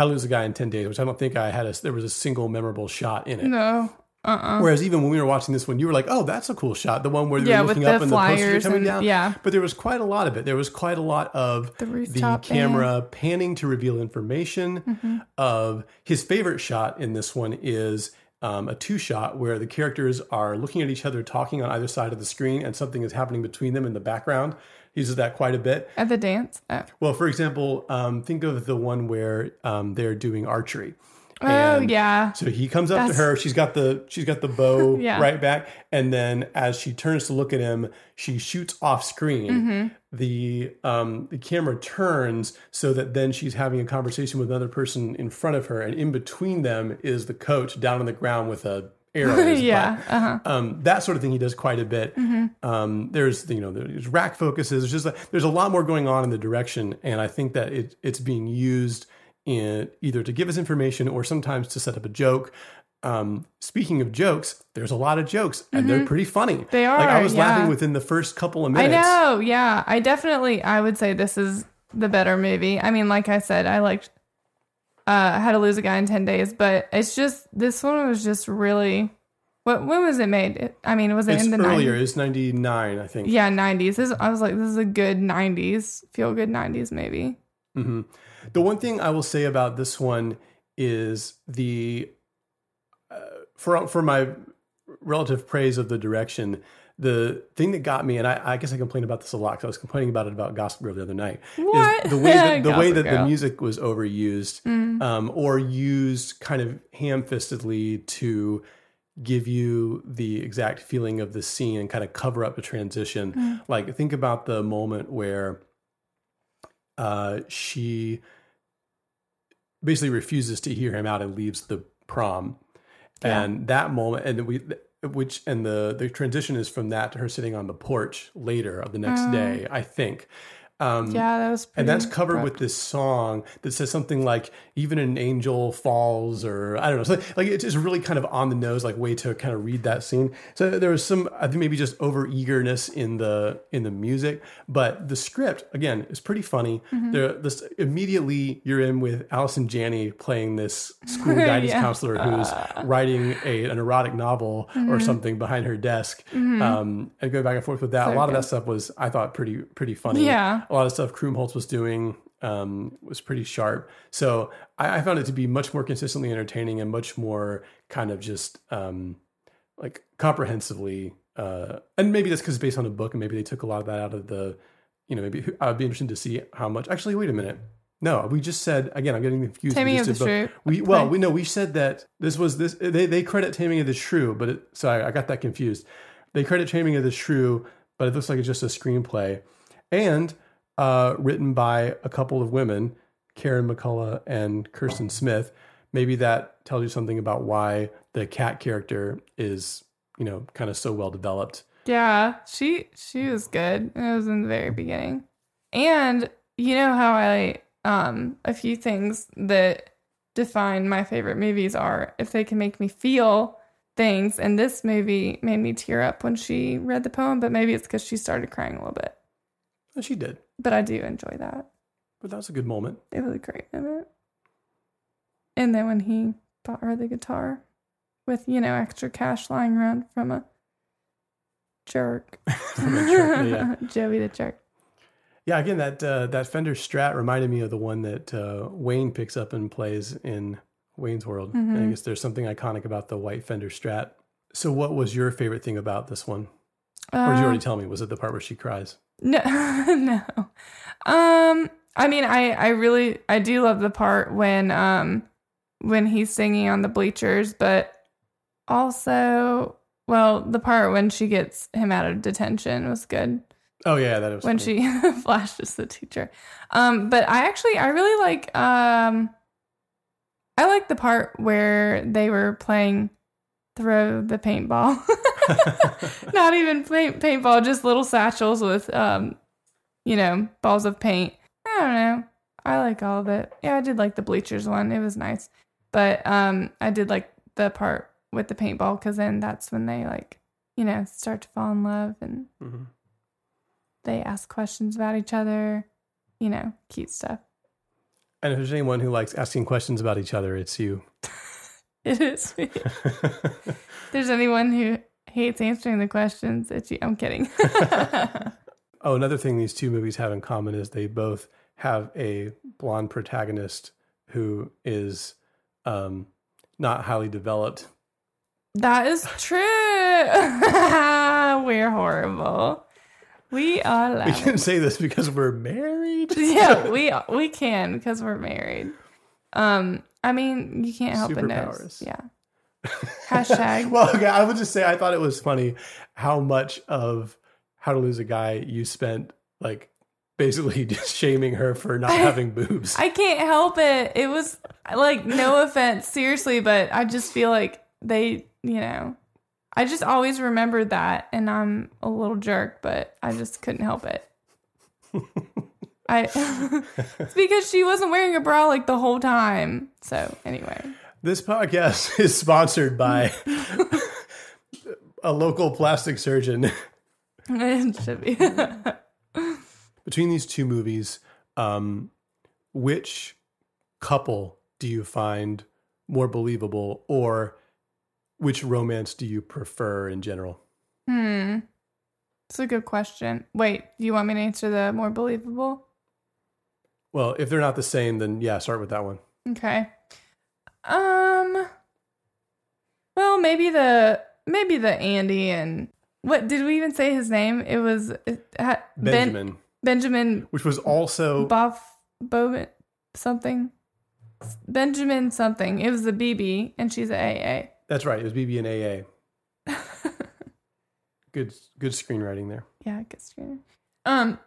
How to Lose a Guy in Ten Days, which I don't think I had a there was a single memorable shot in it. No. Uh uh Whereas even when we were watching this one, you were like, "Oh, that's a cool shot." The one where they're Yeah, with looking the up and the posters coming and- down. yeah. but there was quite a lot of it. There was quite a lot of The the, camera panning to reveal information. Mhm. Of his favorite shot in this one is um, a two shot where the characters are looking at each other, talking on either side of the screen, and something is happening between them in the background. He uses that quite a bit. At the dance. Oh, Well, for example, um, think of the one where um, they're doing archery. Oh, And yeah. So he comes up That's- to her. She's got the she's got the bow Yeah. right back, and then as she turns to look at him, she shoots off screen. Mhm. The um, the camera turns so that then she's having a conversation with another person in front of her, and in between them is the coach down on the ground with a arrow. Yeah, uh-huh. Um, that sort of thing he does quite a bit. Mhm. Um, there's you know there's rack focuses. There's just like, there's a lot more going on in the direction, and I think that it it's being used in either to give us information or sometimes to set up a joke. Um, speaking of jokes, there's a lot of jokes, and they're Mhm. pretty funny. They are. Like I was yeah. laughing within the first couple of minutes. I know. Yeah. I definitely, I would say this is the better movie. I mean, like I said, I liked uh, How to Lose a Guy in 10 Days, but it's just, this one was just really, what, when was it made? I mean, was it It's in the earlier. 90s? It's ninety nine, I think. Yeah, 90s. This, I was like, this is a good 90s, feel good 90s maybe. hmm The one thing I will say about this one is the for for my relative praise of the direction. The thing that got me, and I, I guess I complained about this a lot because I was complaining about it about Gossip Girl the other night. What? Is the way that, the way Gossip that the music was overused, Mm. um, or used kind of ham-fistedly to give you the exact feeling of the scene and kind of cover up the transition. Mm. Like think about the moment where uh, she basically refuses to hear him out and leaves the prom. Yeah. And that moment, and we, which, and the the transition is from that to her sitting on the porch later of the next Oh. day, I think. Um, Yeah, that was and that's covered with this song that says something like "Even an angel falls," or I don't know, so like it's just really kind of on the nose, like way to kind of read that scene. So there was some, I think maybe just over eagerness in the in the music, but the script again is pretty funny. Mhm. There, this immediately you're in with Allison Janney playing this school guidance Yeah. counselor who's Uh. writing a an erotic novel or Mhm. something behind her desk, Mhm. um, and going back and forth with that. So a lot of that stuff was I thought pretty pretty funny. Yeah. A lot of stuff Krumholtz was doing um, was pretty sharp. So I, I found it to be much more consistently entertaining and much more kind of just um, like comprehensively. Uh, and maybe that's because it's based on a book, and maybe they took a lot of that out of the. You know, maybe I'd be interested to see how much. Actually, wait a minute. No, we just said again. I'm getting confused. We Taming just of the. Shrew. We well, we know we said that this was this. They they credit Taming of the Shrew, but it, sorry, I got that confused. They credit Taming of the Shrew, but it looks like it's just a screenplay, and uh, written by a couple of women, Karen McCullah and Kirsten Smith. maybe that tells you something about why the Kat character is, you know, kind of so well developed. Yeah, she she was good. It was in the very beginning. And you know how I um a few things that define my favorite movies are if they can make me feel things and this movie made me tear up when she read the poem, but maybe it's cuz she started crying a little bit. She did. But I do enjoy that. But that was a good moment. It was a great moment. And then when he bought her the guitar with, you know, extra cash lying around from a jerk. From a jerk, yeah. Joey the jerk. Yeah, again, that uh, that Fender Strat reminded me of the one that uh, Wayne picks up and plays in Wayne's World. Mhm. I guess there's something iconic about the white Fender Strat. So, what was your favorite thing about this one? or did you Uh, already tell me? Was it the part where she cries? No, no. Um, I mean, I I really I do love the part when um when he's singing on the bleachers, but also, well, the part when she gets him out of detention was good. Oh yeah, that was when funny. she flashes the teacher. Um, but I actually I really like um I like the part where they were playing throw the paintball. Not even paint, paintball, just little satchels with um you know, balls of paint. I don't know. I like all of it. Yeah, I did like the bleachers one. It was nice. But um I did like the part with the paintball cuz then that's when they like, you know, start to fall in love and Mhm. they ask questions about each other, you know, cute stuff. And if there's anyone who likes asking questions about each other, it's you. It is me. there's anyone who hates answering the questions, you. I'm kidding. Oh, another thing these two movies have in common is they both have a blonde protagonist who is um, not highly developed. that is true. We're horrible. We are We loud. can say this because we're married. yeah, we we can because we're married. Um, I mean, you can't help but notice. Yeah. Hashtag. well, okay, I would just say I thought it was funny how much of How to Lose a Guy you spent like basically just shaming her for not having boobs. I can't help it. It was like no offense, seriously, but I just feel like they, you know, I just always remembered that, and I'm a little jerk, but I just couldn't help it. I it's because she wasn't wearing a bra like the whole time. So anyway, This podcast is sponsored by a local plastic surgeon. it should be. Between these two movies, um, which couple do you find more believable, or which romance do you prefer in general? hmm, it's a good question. Wait, do you want me to answer the more believable? Well, if they're not the same, then yeah, start with that one. Okay. Um. Well, maybe the maybe the Andy and what did we even say his name? It was it had, Ben- Benjamin, Benjamin which was also Boff Bowman something. Benjamin something. It was the BB and she's a AA. that's right. It was BB and AA. good, good screenwriting there. Yeah, good yeah. Um,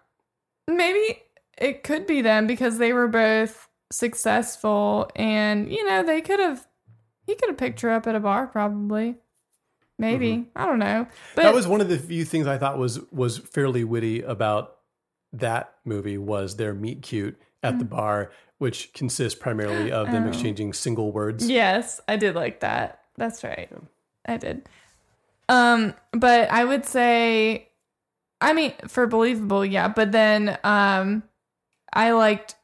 maybe it could be them because they were both successful, and you know they could have. He could have picked her up at a bar, probably. Maybe I don't know. But that was one of the few things I thought was was fairly witty about that movie was their meet cute at the bar, which consists primarily of them Mm. Oh. exchanging single words. Yes, I did like that. That's right. I did. Um, but I would say I mean for believable, yeah, but then um I liked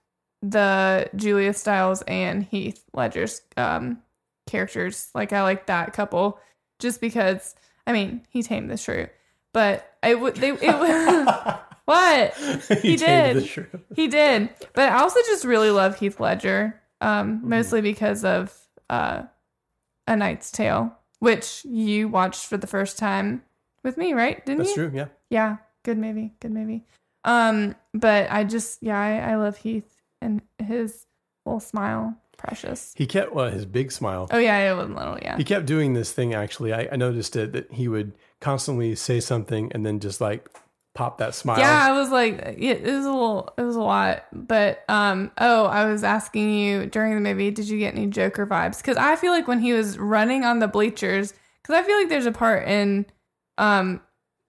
the Julia Stiles and Heath Ledger's um characters. Like I like that couple just because I mean, he tamed the shrew. But I would they it What? He He, tamed did. the shrew. He did. But I also just really love Heath Ledger. Um, mostly because of uh A Knight's Tale, which you watched for the first time with me, right? Didn't That's you? true. Yeah. Yeah, good movie, good movie. Um, but I just yeah, I, I love Heath and his little smile, precious. He kept well, his big smile. Oh yeah, it was little, yeah. He kept doing this thing. Actually, I, I noticed it that he would constantly say something and then just like pop that smile. Yeah, I was like, it, it was a little, it was a lot. But um, oh, I was asking you during the movie, did you get any Joker vibes? Because I feel like when he was running on the bleachers, because I feel like there's a part in um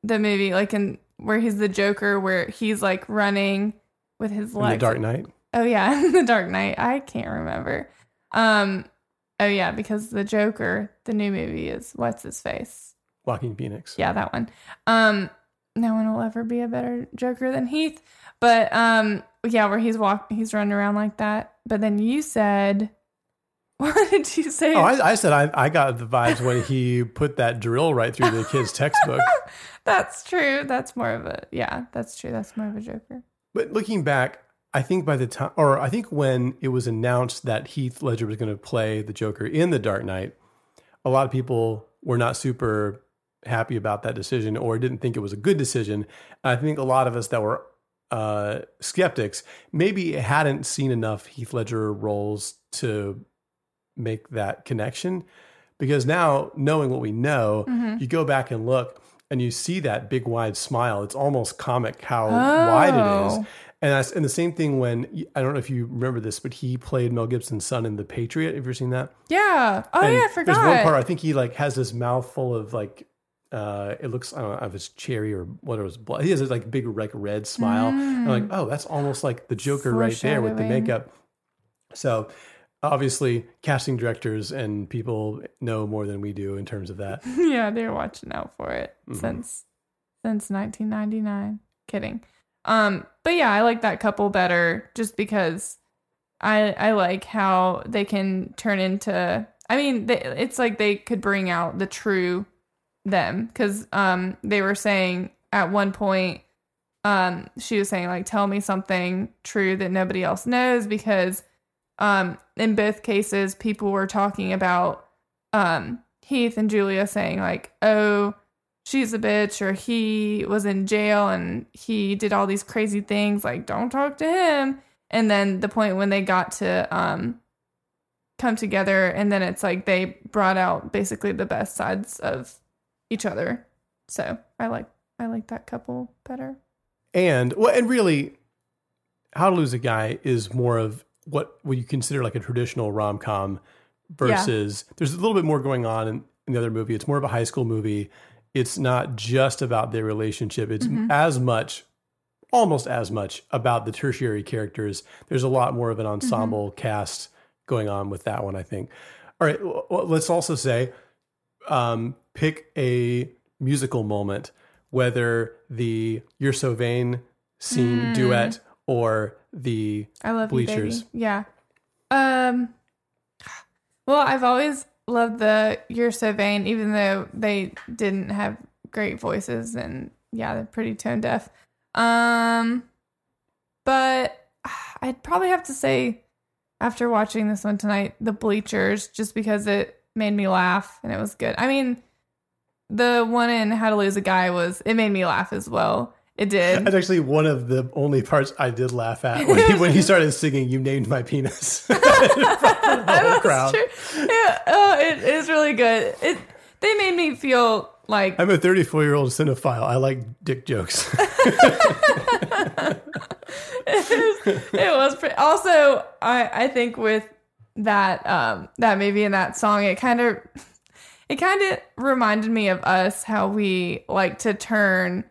the movie, like in where he's the Joker, where he's like running with his In the Dark Knight. Oh yeah, the Dark Knight. I can't remember. Um, oh yeah, because the Joker, the new movie is what's his face? Joaquin Phoenix. Yeah, that one. Um, no one will ever be a better Joker than Heath. But um, yeah, where he's walk, he's running around like that. But then you said, what did you say? Oh, I, I said I, I got the vibes when he put that drill right through the kid's textbook. that's true. That's more of a yeah. That's true. That's more of a Joker. But looking back, I think by the time, or I think when it was announced that Heath Ledger was going to play the Joker in The Dark Knight, a lot of people were not super happy about that decision or didn't think it was a good decision. I think a lot of us that were uh, skeptics maybe hadn't seen enough Heath Ledger roles to make that connection. Because now, knowing what we know, Mhm. you go back and look and you see that big wide smile. It's almost comic how wide it is. And that's and the same thing when I don't know if you remember this, but he played Mel Gibson's son in The Patriot. Have you ever seen that? Yeah. Oh And yeah, I forgot. There's one part I think he like has this mouth full of like uh it looks I don't know if it's cherry or what it was blood. He has this like big like red smile. And I'm like, Mm. oh, that's almost like the Joker right there with the makeup. So obviously casting directors and people know more than we do in terms of that. yeah, they're watching out for it Mhm. since since 1999. Kidding. Um, but yeah, I like that couple better just because I I like how they can turn into. I mean, they, it's like they could bring out the true them because um they were saying at one point um she was saying like tell me something true that nobody else knows because um in both cases people were talking about um Heath and Julia saying like oh she's a bitch or he was in jail and he did all these crazy things like don't talk to him and then the point when they got to um come together and then it's like they brought out basically the best sides of each other so i like i like that couple better And well, and really, How to Lose a Guy is more of what what you consider like a traditional rom com versus there's a little bit more going on in, in the other movie. It's more of a high school movie. It's not just about their relationship. It's Mhm. as much, almost as much about the tertiary characters. There's a lot more of an ensemble cast going on with that one, I think. All right, well, let's also say um, pick a musical moment, whether the "You're So Vain" scene Mm. duet or the I love bleachers. you, baby. Yeah. Um. Well, I've always loved the "You're So Vain," even though they didn't have great voices, and yeah, they're pretty tone deaf. Um, but I'd probably have to say, after watching this one tonight, the Bleachers, just because it made me laugh and it was good. I mean, the one in How to Lose a Guy was it made me laugh as well. It did. That's actually one of the only parts I did laugh at when he, when he started singing "You Named My Penis." whole crowd. True. Yeah, oh, it is really good. It they made me feel like I'm a 34 year old cinephile. I like dick jokes. it was, it was pretty. Also, I I think with that um that movie and that song, it kind of it kind of reminded me of us how we like to turn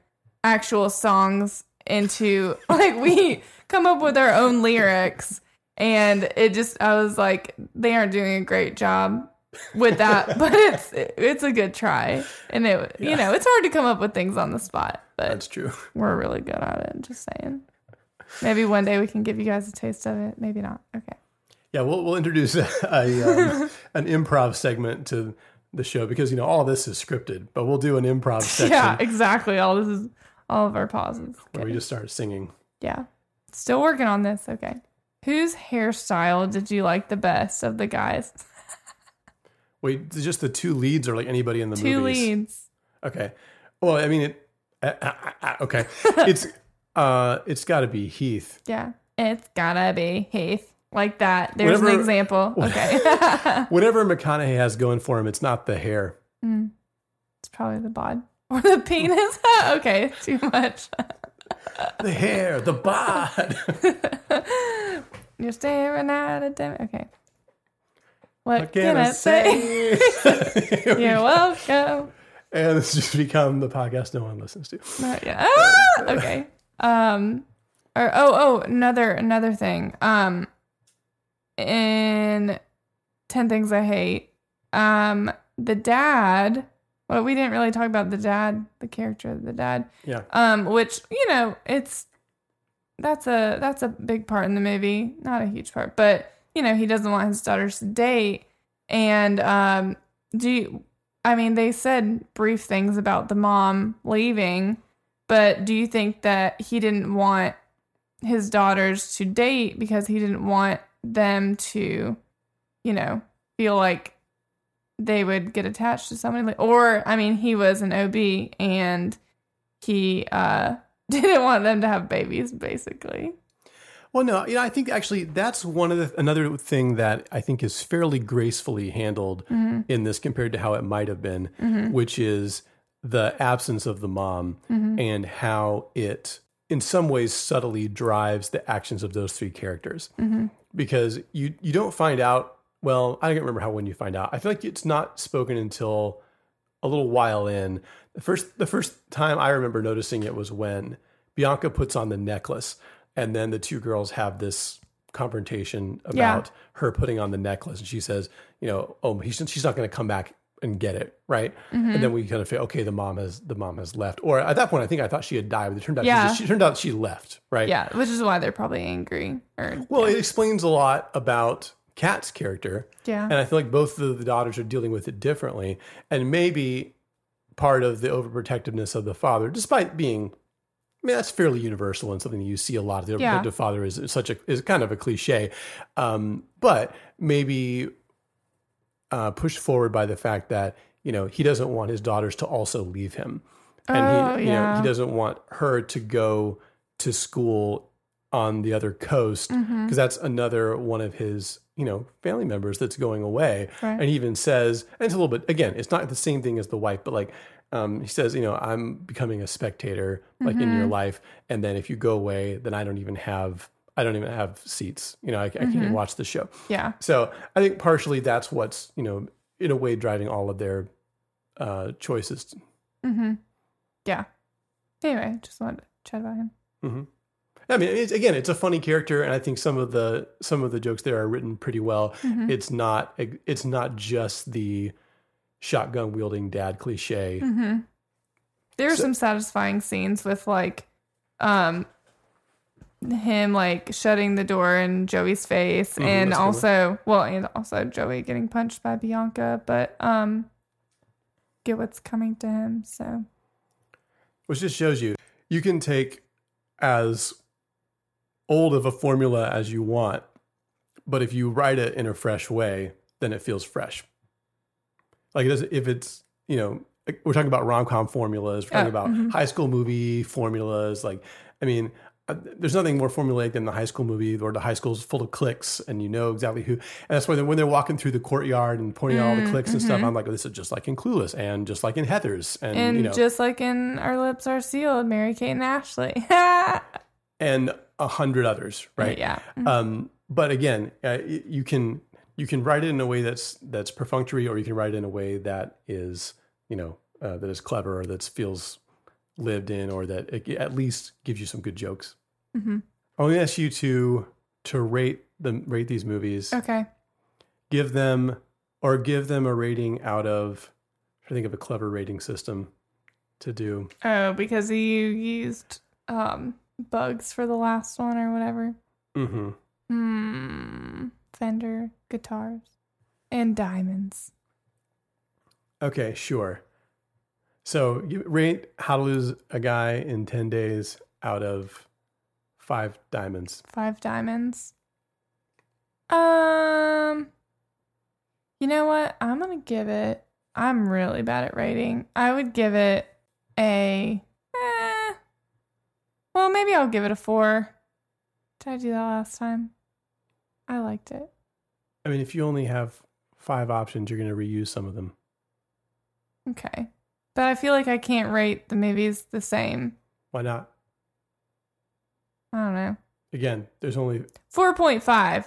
actual songs into like we come up with our own lyrics. And it just I was like they aren't doing a great job with that but it's it's a good try. And it you know it's hard to come up with things on the spot but That's true. we're really good at it just saying. Maybe one day we can give you guys a taste of it. Maybe not. Okay. Yeah, we'll we'll introduce a, a um, an improv segment to the show because you know all this is scripted, but we'll do an improv section. yeah exactly. All this is all of our pauses where we just start singing. yeah still working on this okay whose hairstyle did you like the best of the guys Wait, just the two leads or like anybody in the two movies? leads Okay. Well, I mean it. Uh, uh, uh, okay, it's uh, it's got to be Heath. yeah it's gotta be heath like that there's Whatever- an example okay Whatever McConaughey has going for him, it's not the hair. Mm. it's probably the bod Or the penis? okay, too much. the hair, the bod. You're staring at a dim. Okay. What, What can, I say? You're welcome. And this has just become the podcast no one listens to. Not yet. Ah! Okay. Um. Or oh oh another another thing. Um. In ten things I hate. Um. The dad. Well, we didn't really talk about the dad, the character of the dad. Yeah. Um. Which you know it's that's a that's a big part in the movie. Not a huge part, but you know he doesn't want his daughters to date. And um. Do you, I mean, they said brief things about the mom leaving, but do you think that he didn't want his daughters to date because he didn't want them to, you know, feel like they would get attached to somebody? Like, or, I mean, he was an OB and he uh, didn't want them to have babies, basically. Well, no, you know, I think actually that's one of the another thing that I think is fairly gracefully handled Mhm. in this compared to how it might have been, Mhm. which is the absence of the mom Mhm. and how it, in some ways, subtly drives the actions of those three characters. Mhm. Because you you don't find out. Well, I don't remember how when you find out. I feel like it's not spoken until a little while in. The first the first time I remember noticing it was when Bianca puts on the necklace and then the two girls have this confrontation about Yeah. her putting on the necklace and she says, you know, oh, he's, she's not going to come back and get it, right? Mhm. And then we kind of feel, okay, the mom has the mom has left. Or at that point, I think I thought she had died, but it turned out Yeah. she, just, she turned out she left, right? Yeah, which is why they're probably angry. Or Well, it explains a lot about Kat's character. Yeah. And I feel like both of the daughters are dealing with it differently. And maybe part of the overprotectiveness of the father, despite being, I mean, that's fairly universal and something that you see a lot. Of the Yeah. overprotective father is such a, is kind of a cliche. Um, but maybe uh, pushed forward by the fact that, you know, he doesn't want his daughters to also leave him. And Oh, he, you know, he doesn't want her to go to school on the other coast because Mhm. that's another one of his you know family members that's going away Right. and he even says and it's a little bit again it's not the same thing as the wife but like um, he says you know i'm becoming a spectator like in your Mhm. life and then if you go away then i don't even have i don't even have seats you know i, I can't even Mhm. watch the show Yeah. so i think partially that's what's you know in a way driving all of their uh choices Mm-hmm. Yeah. Anyway, just wanted to chat about him. I mean, it's, again, it's a funny character, and I think some of the some of the jokes there are written pretty well. Mhm. It's not it's not just the shotgun wielding dad cliche. Mm-hmm. There are So- some satisfying scenes with like, um, him like shutting the door in Joey's face, Mhm, and also, well, and also Joey getting punched by Bianca, but um, get what's coming to him. So which just shows you you can take as old of a formula as you want, but if you write it in a fresh way, then it feels fresh. Like it does, if it's you know we're talking about rom com formulas, we're talking Oh, about mhm. high school movie formulas. Like I mean. uh, There's nothing more formulaic than the high school movie where the high school is full of cliques and you know exactly who. And that's why when they're walking through the courtyard and pointing out all the Mm, cliques and stuff, mhm. I'm like, oh, this is just like in Clueless and just like in Heathers. And, and you know, just like in Our Lips Are Sealed, Mary Kate and Ashley. and a hundred others, right? Yeah. Um, but again, uh, you can you can write it in a way that's that's perfunctory, or you can write it in a way that is you know uh, that is clever or that feels lived in, or that it at least gives you some good jokes. Mhm. I want to ask you to to rate them rate these movies. Okay. Give them or give them a rating out of. I think of a clever rating system to do. Oh, because you used um bugs for the last one or whatever. Mm-hmm. Hmm. Fender guitars and diamonds. Okay, sure. So you rate How to Lose a Guy in 10 Days out of five diamonds. Five diamonds. Um. You know what? I'm gonna give it. I'm really bad at rating. I would give it a. Well, maybe I'll give it a four. Did I do that last time? I liked it. I mean, if you only have five options, you're going to reuse some of them. Okay. But I feel like I can't rate the movies the same. Why not? I don't know. Again, there's only 4.5.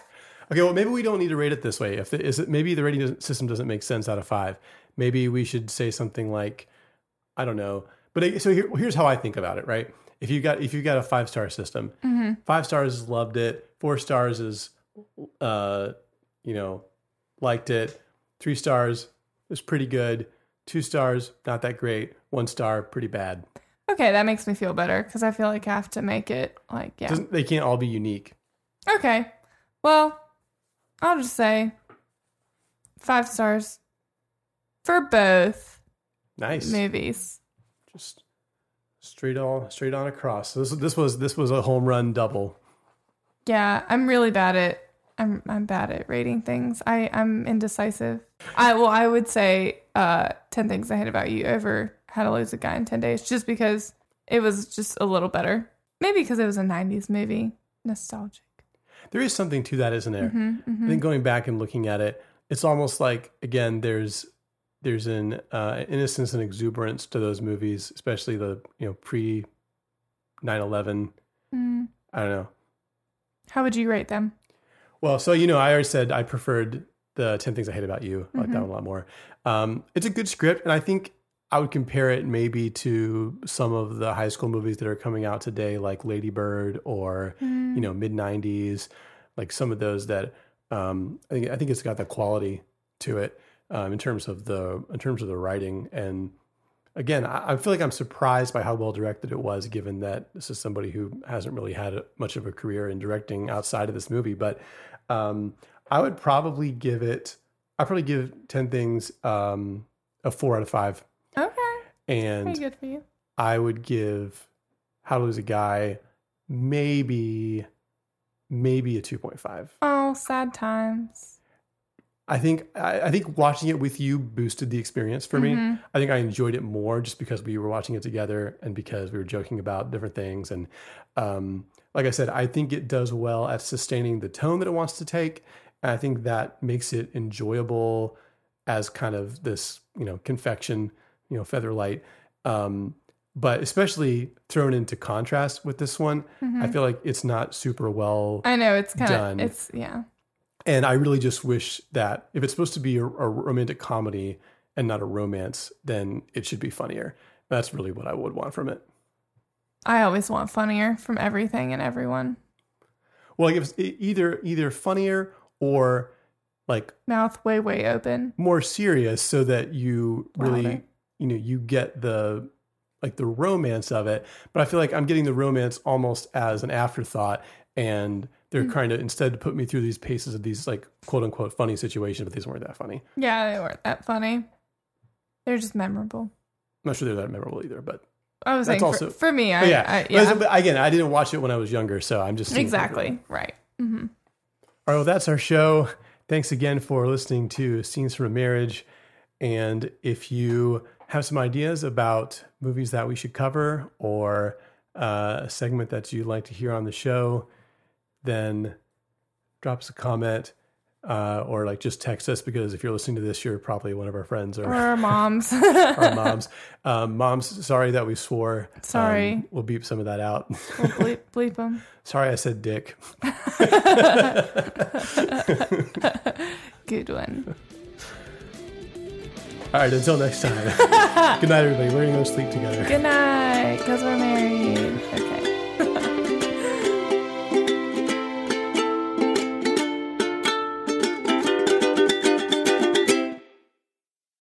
Okay, well, maybe we don't need to rate it this way. If the, is it, maybe the rating doesn't- system doesn't make sense out of five. Maybe we should say something like, I don't know. But I- so here, here's how I think about it. Right? If you got if you got a five star system, Mhm. five stars is loved it. Four stars is, uh, you know, liked it. Three stars is pretty good. Two stars not that great. One star pretty bad. Okay, that makes me feel better because I feel like I have to make it like, yeah. Doesn't, they can't all be unique. Okay. Well, I'll just say five stars for both Nice. movies. Just straight all straight on across. This this was this was a home run double. Yeah, I'm really bad at I'm I'm bad at rating things. I I'm indecisive. I well, I would say uh 10 things I hate about you over how to lose a guy in 10 days just because it was just a little better. Maybe because it was a 90s movie. Nostalgic. There is something to that, isn't there? Mhm, mhm. I think going back and looking at it, it's almost like again there's there's an uh, innocence and exuberance to those movies, especially the you know pre 9/11. Mm. I don't know. How would you rate them? Well, so you know, I already said I preferred the Ten Things I Hate About You. I like that Mhm. one a lot more. Um, it's a good script, and I think I would compare it maybe to some of the high school movies that are coming out today, like Lady Bird or Mm. you know mid '90s, like some of those that um, I think I think it's got the quality to it um, in terms of the in terms of the writing and. Again, I I feel like I'm surprised by how well directed it was, given that this is somebody who hasn't really had a, much of a career in directing outside of this movie. But um, I would probably give it. I'd probably give Ten Things um, a four out of five, Okay. and Pretty good for you. I would give How to Lose a Guy maybe maybe a two point five. Oh, sad times. I think I, I think watching it with you boosted the experience for me. Mhm. I think I enjoyed it more just because we were watching it together and because we were joking about different things. And um, like I said, I think it does well at sustaining the tone that it wants to take. And I think that makes it enjoyable as kind of this, you know, confection, you know, feather light. Um, but especially thrown into contrast with this one, I Mhm. feel like it's not super well I know it's kind done. of it's yeah. And I really just wish that if it's supposed to be a, a romantic comedy and not a romance, then it should be funnier. That's really what I would want from it. I always want funnier from everything and everyone. Well, like if either either funnier or like Mouth way way open. more serious, so that you really Louder. you know you get the like the romance of it. But I feel like I'm getting the romance almost as an afterthought, and they're Mm. trying to instead put me through these paces of these like quote unquote funny situations, but these weren't that funny. Yeah, they weren't that funny. They're just memorable. I'm not sure they're that memorable either, but I was That's also- for, for me, I, yeah, I, yeah. but again, I didn't watch it when I was younger, so I'm just exactly right. hmm All right, well, that's our show. Thanks again for listening to Scenes from a Marriage. And if you have some ideas about movies that we should cover or uh, a segment that you'd like to hear on the show, then drop us a comment uh, or like just text us because if you're listening to this, you're probably one of our friends or, Or our moms. our moms. Um, moms, sorry that we swore. Sorry. Um, we'll beep some of that out. We'll bleep, bleep them. sorry, I said dick. Good one. All right, until next time. Good night, everybody. We're going to go sleep together. Good night, because we're married. Okay.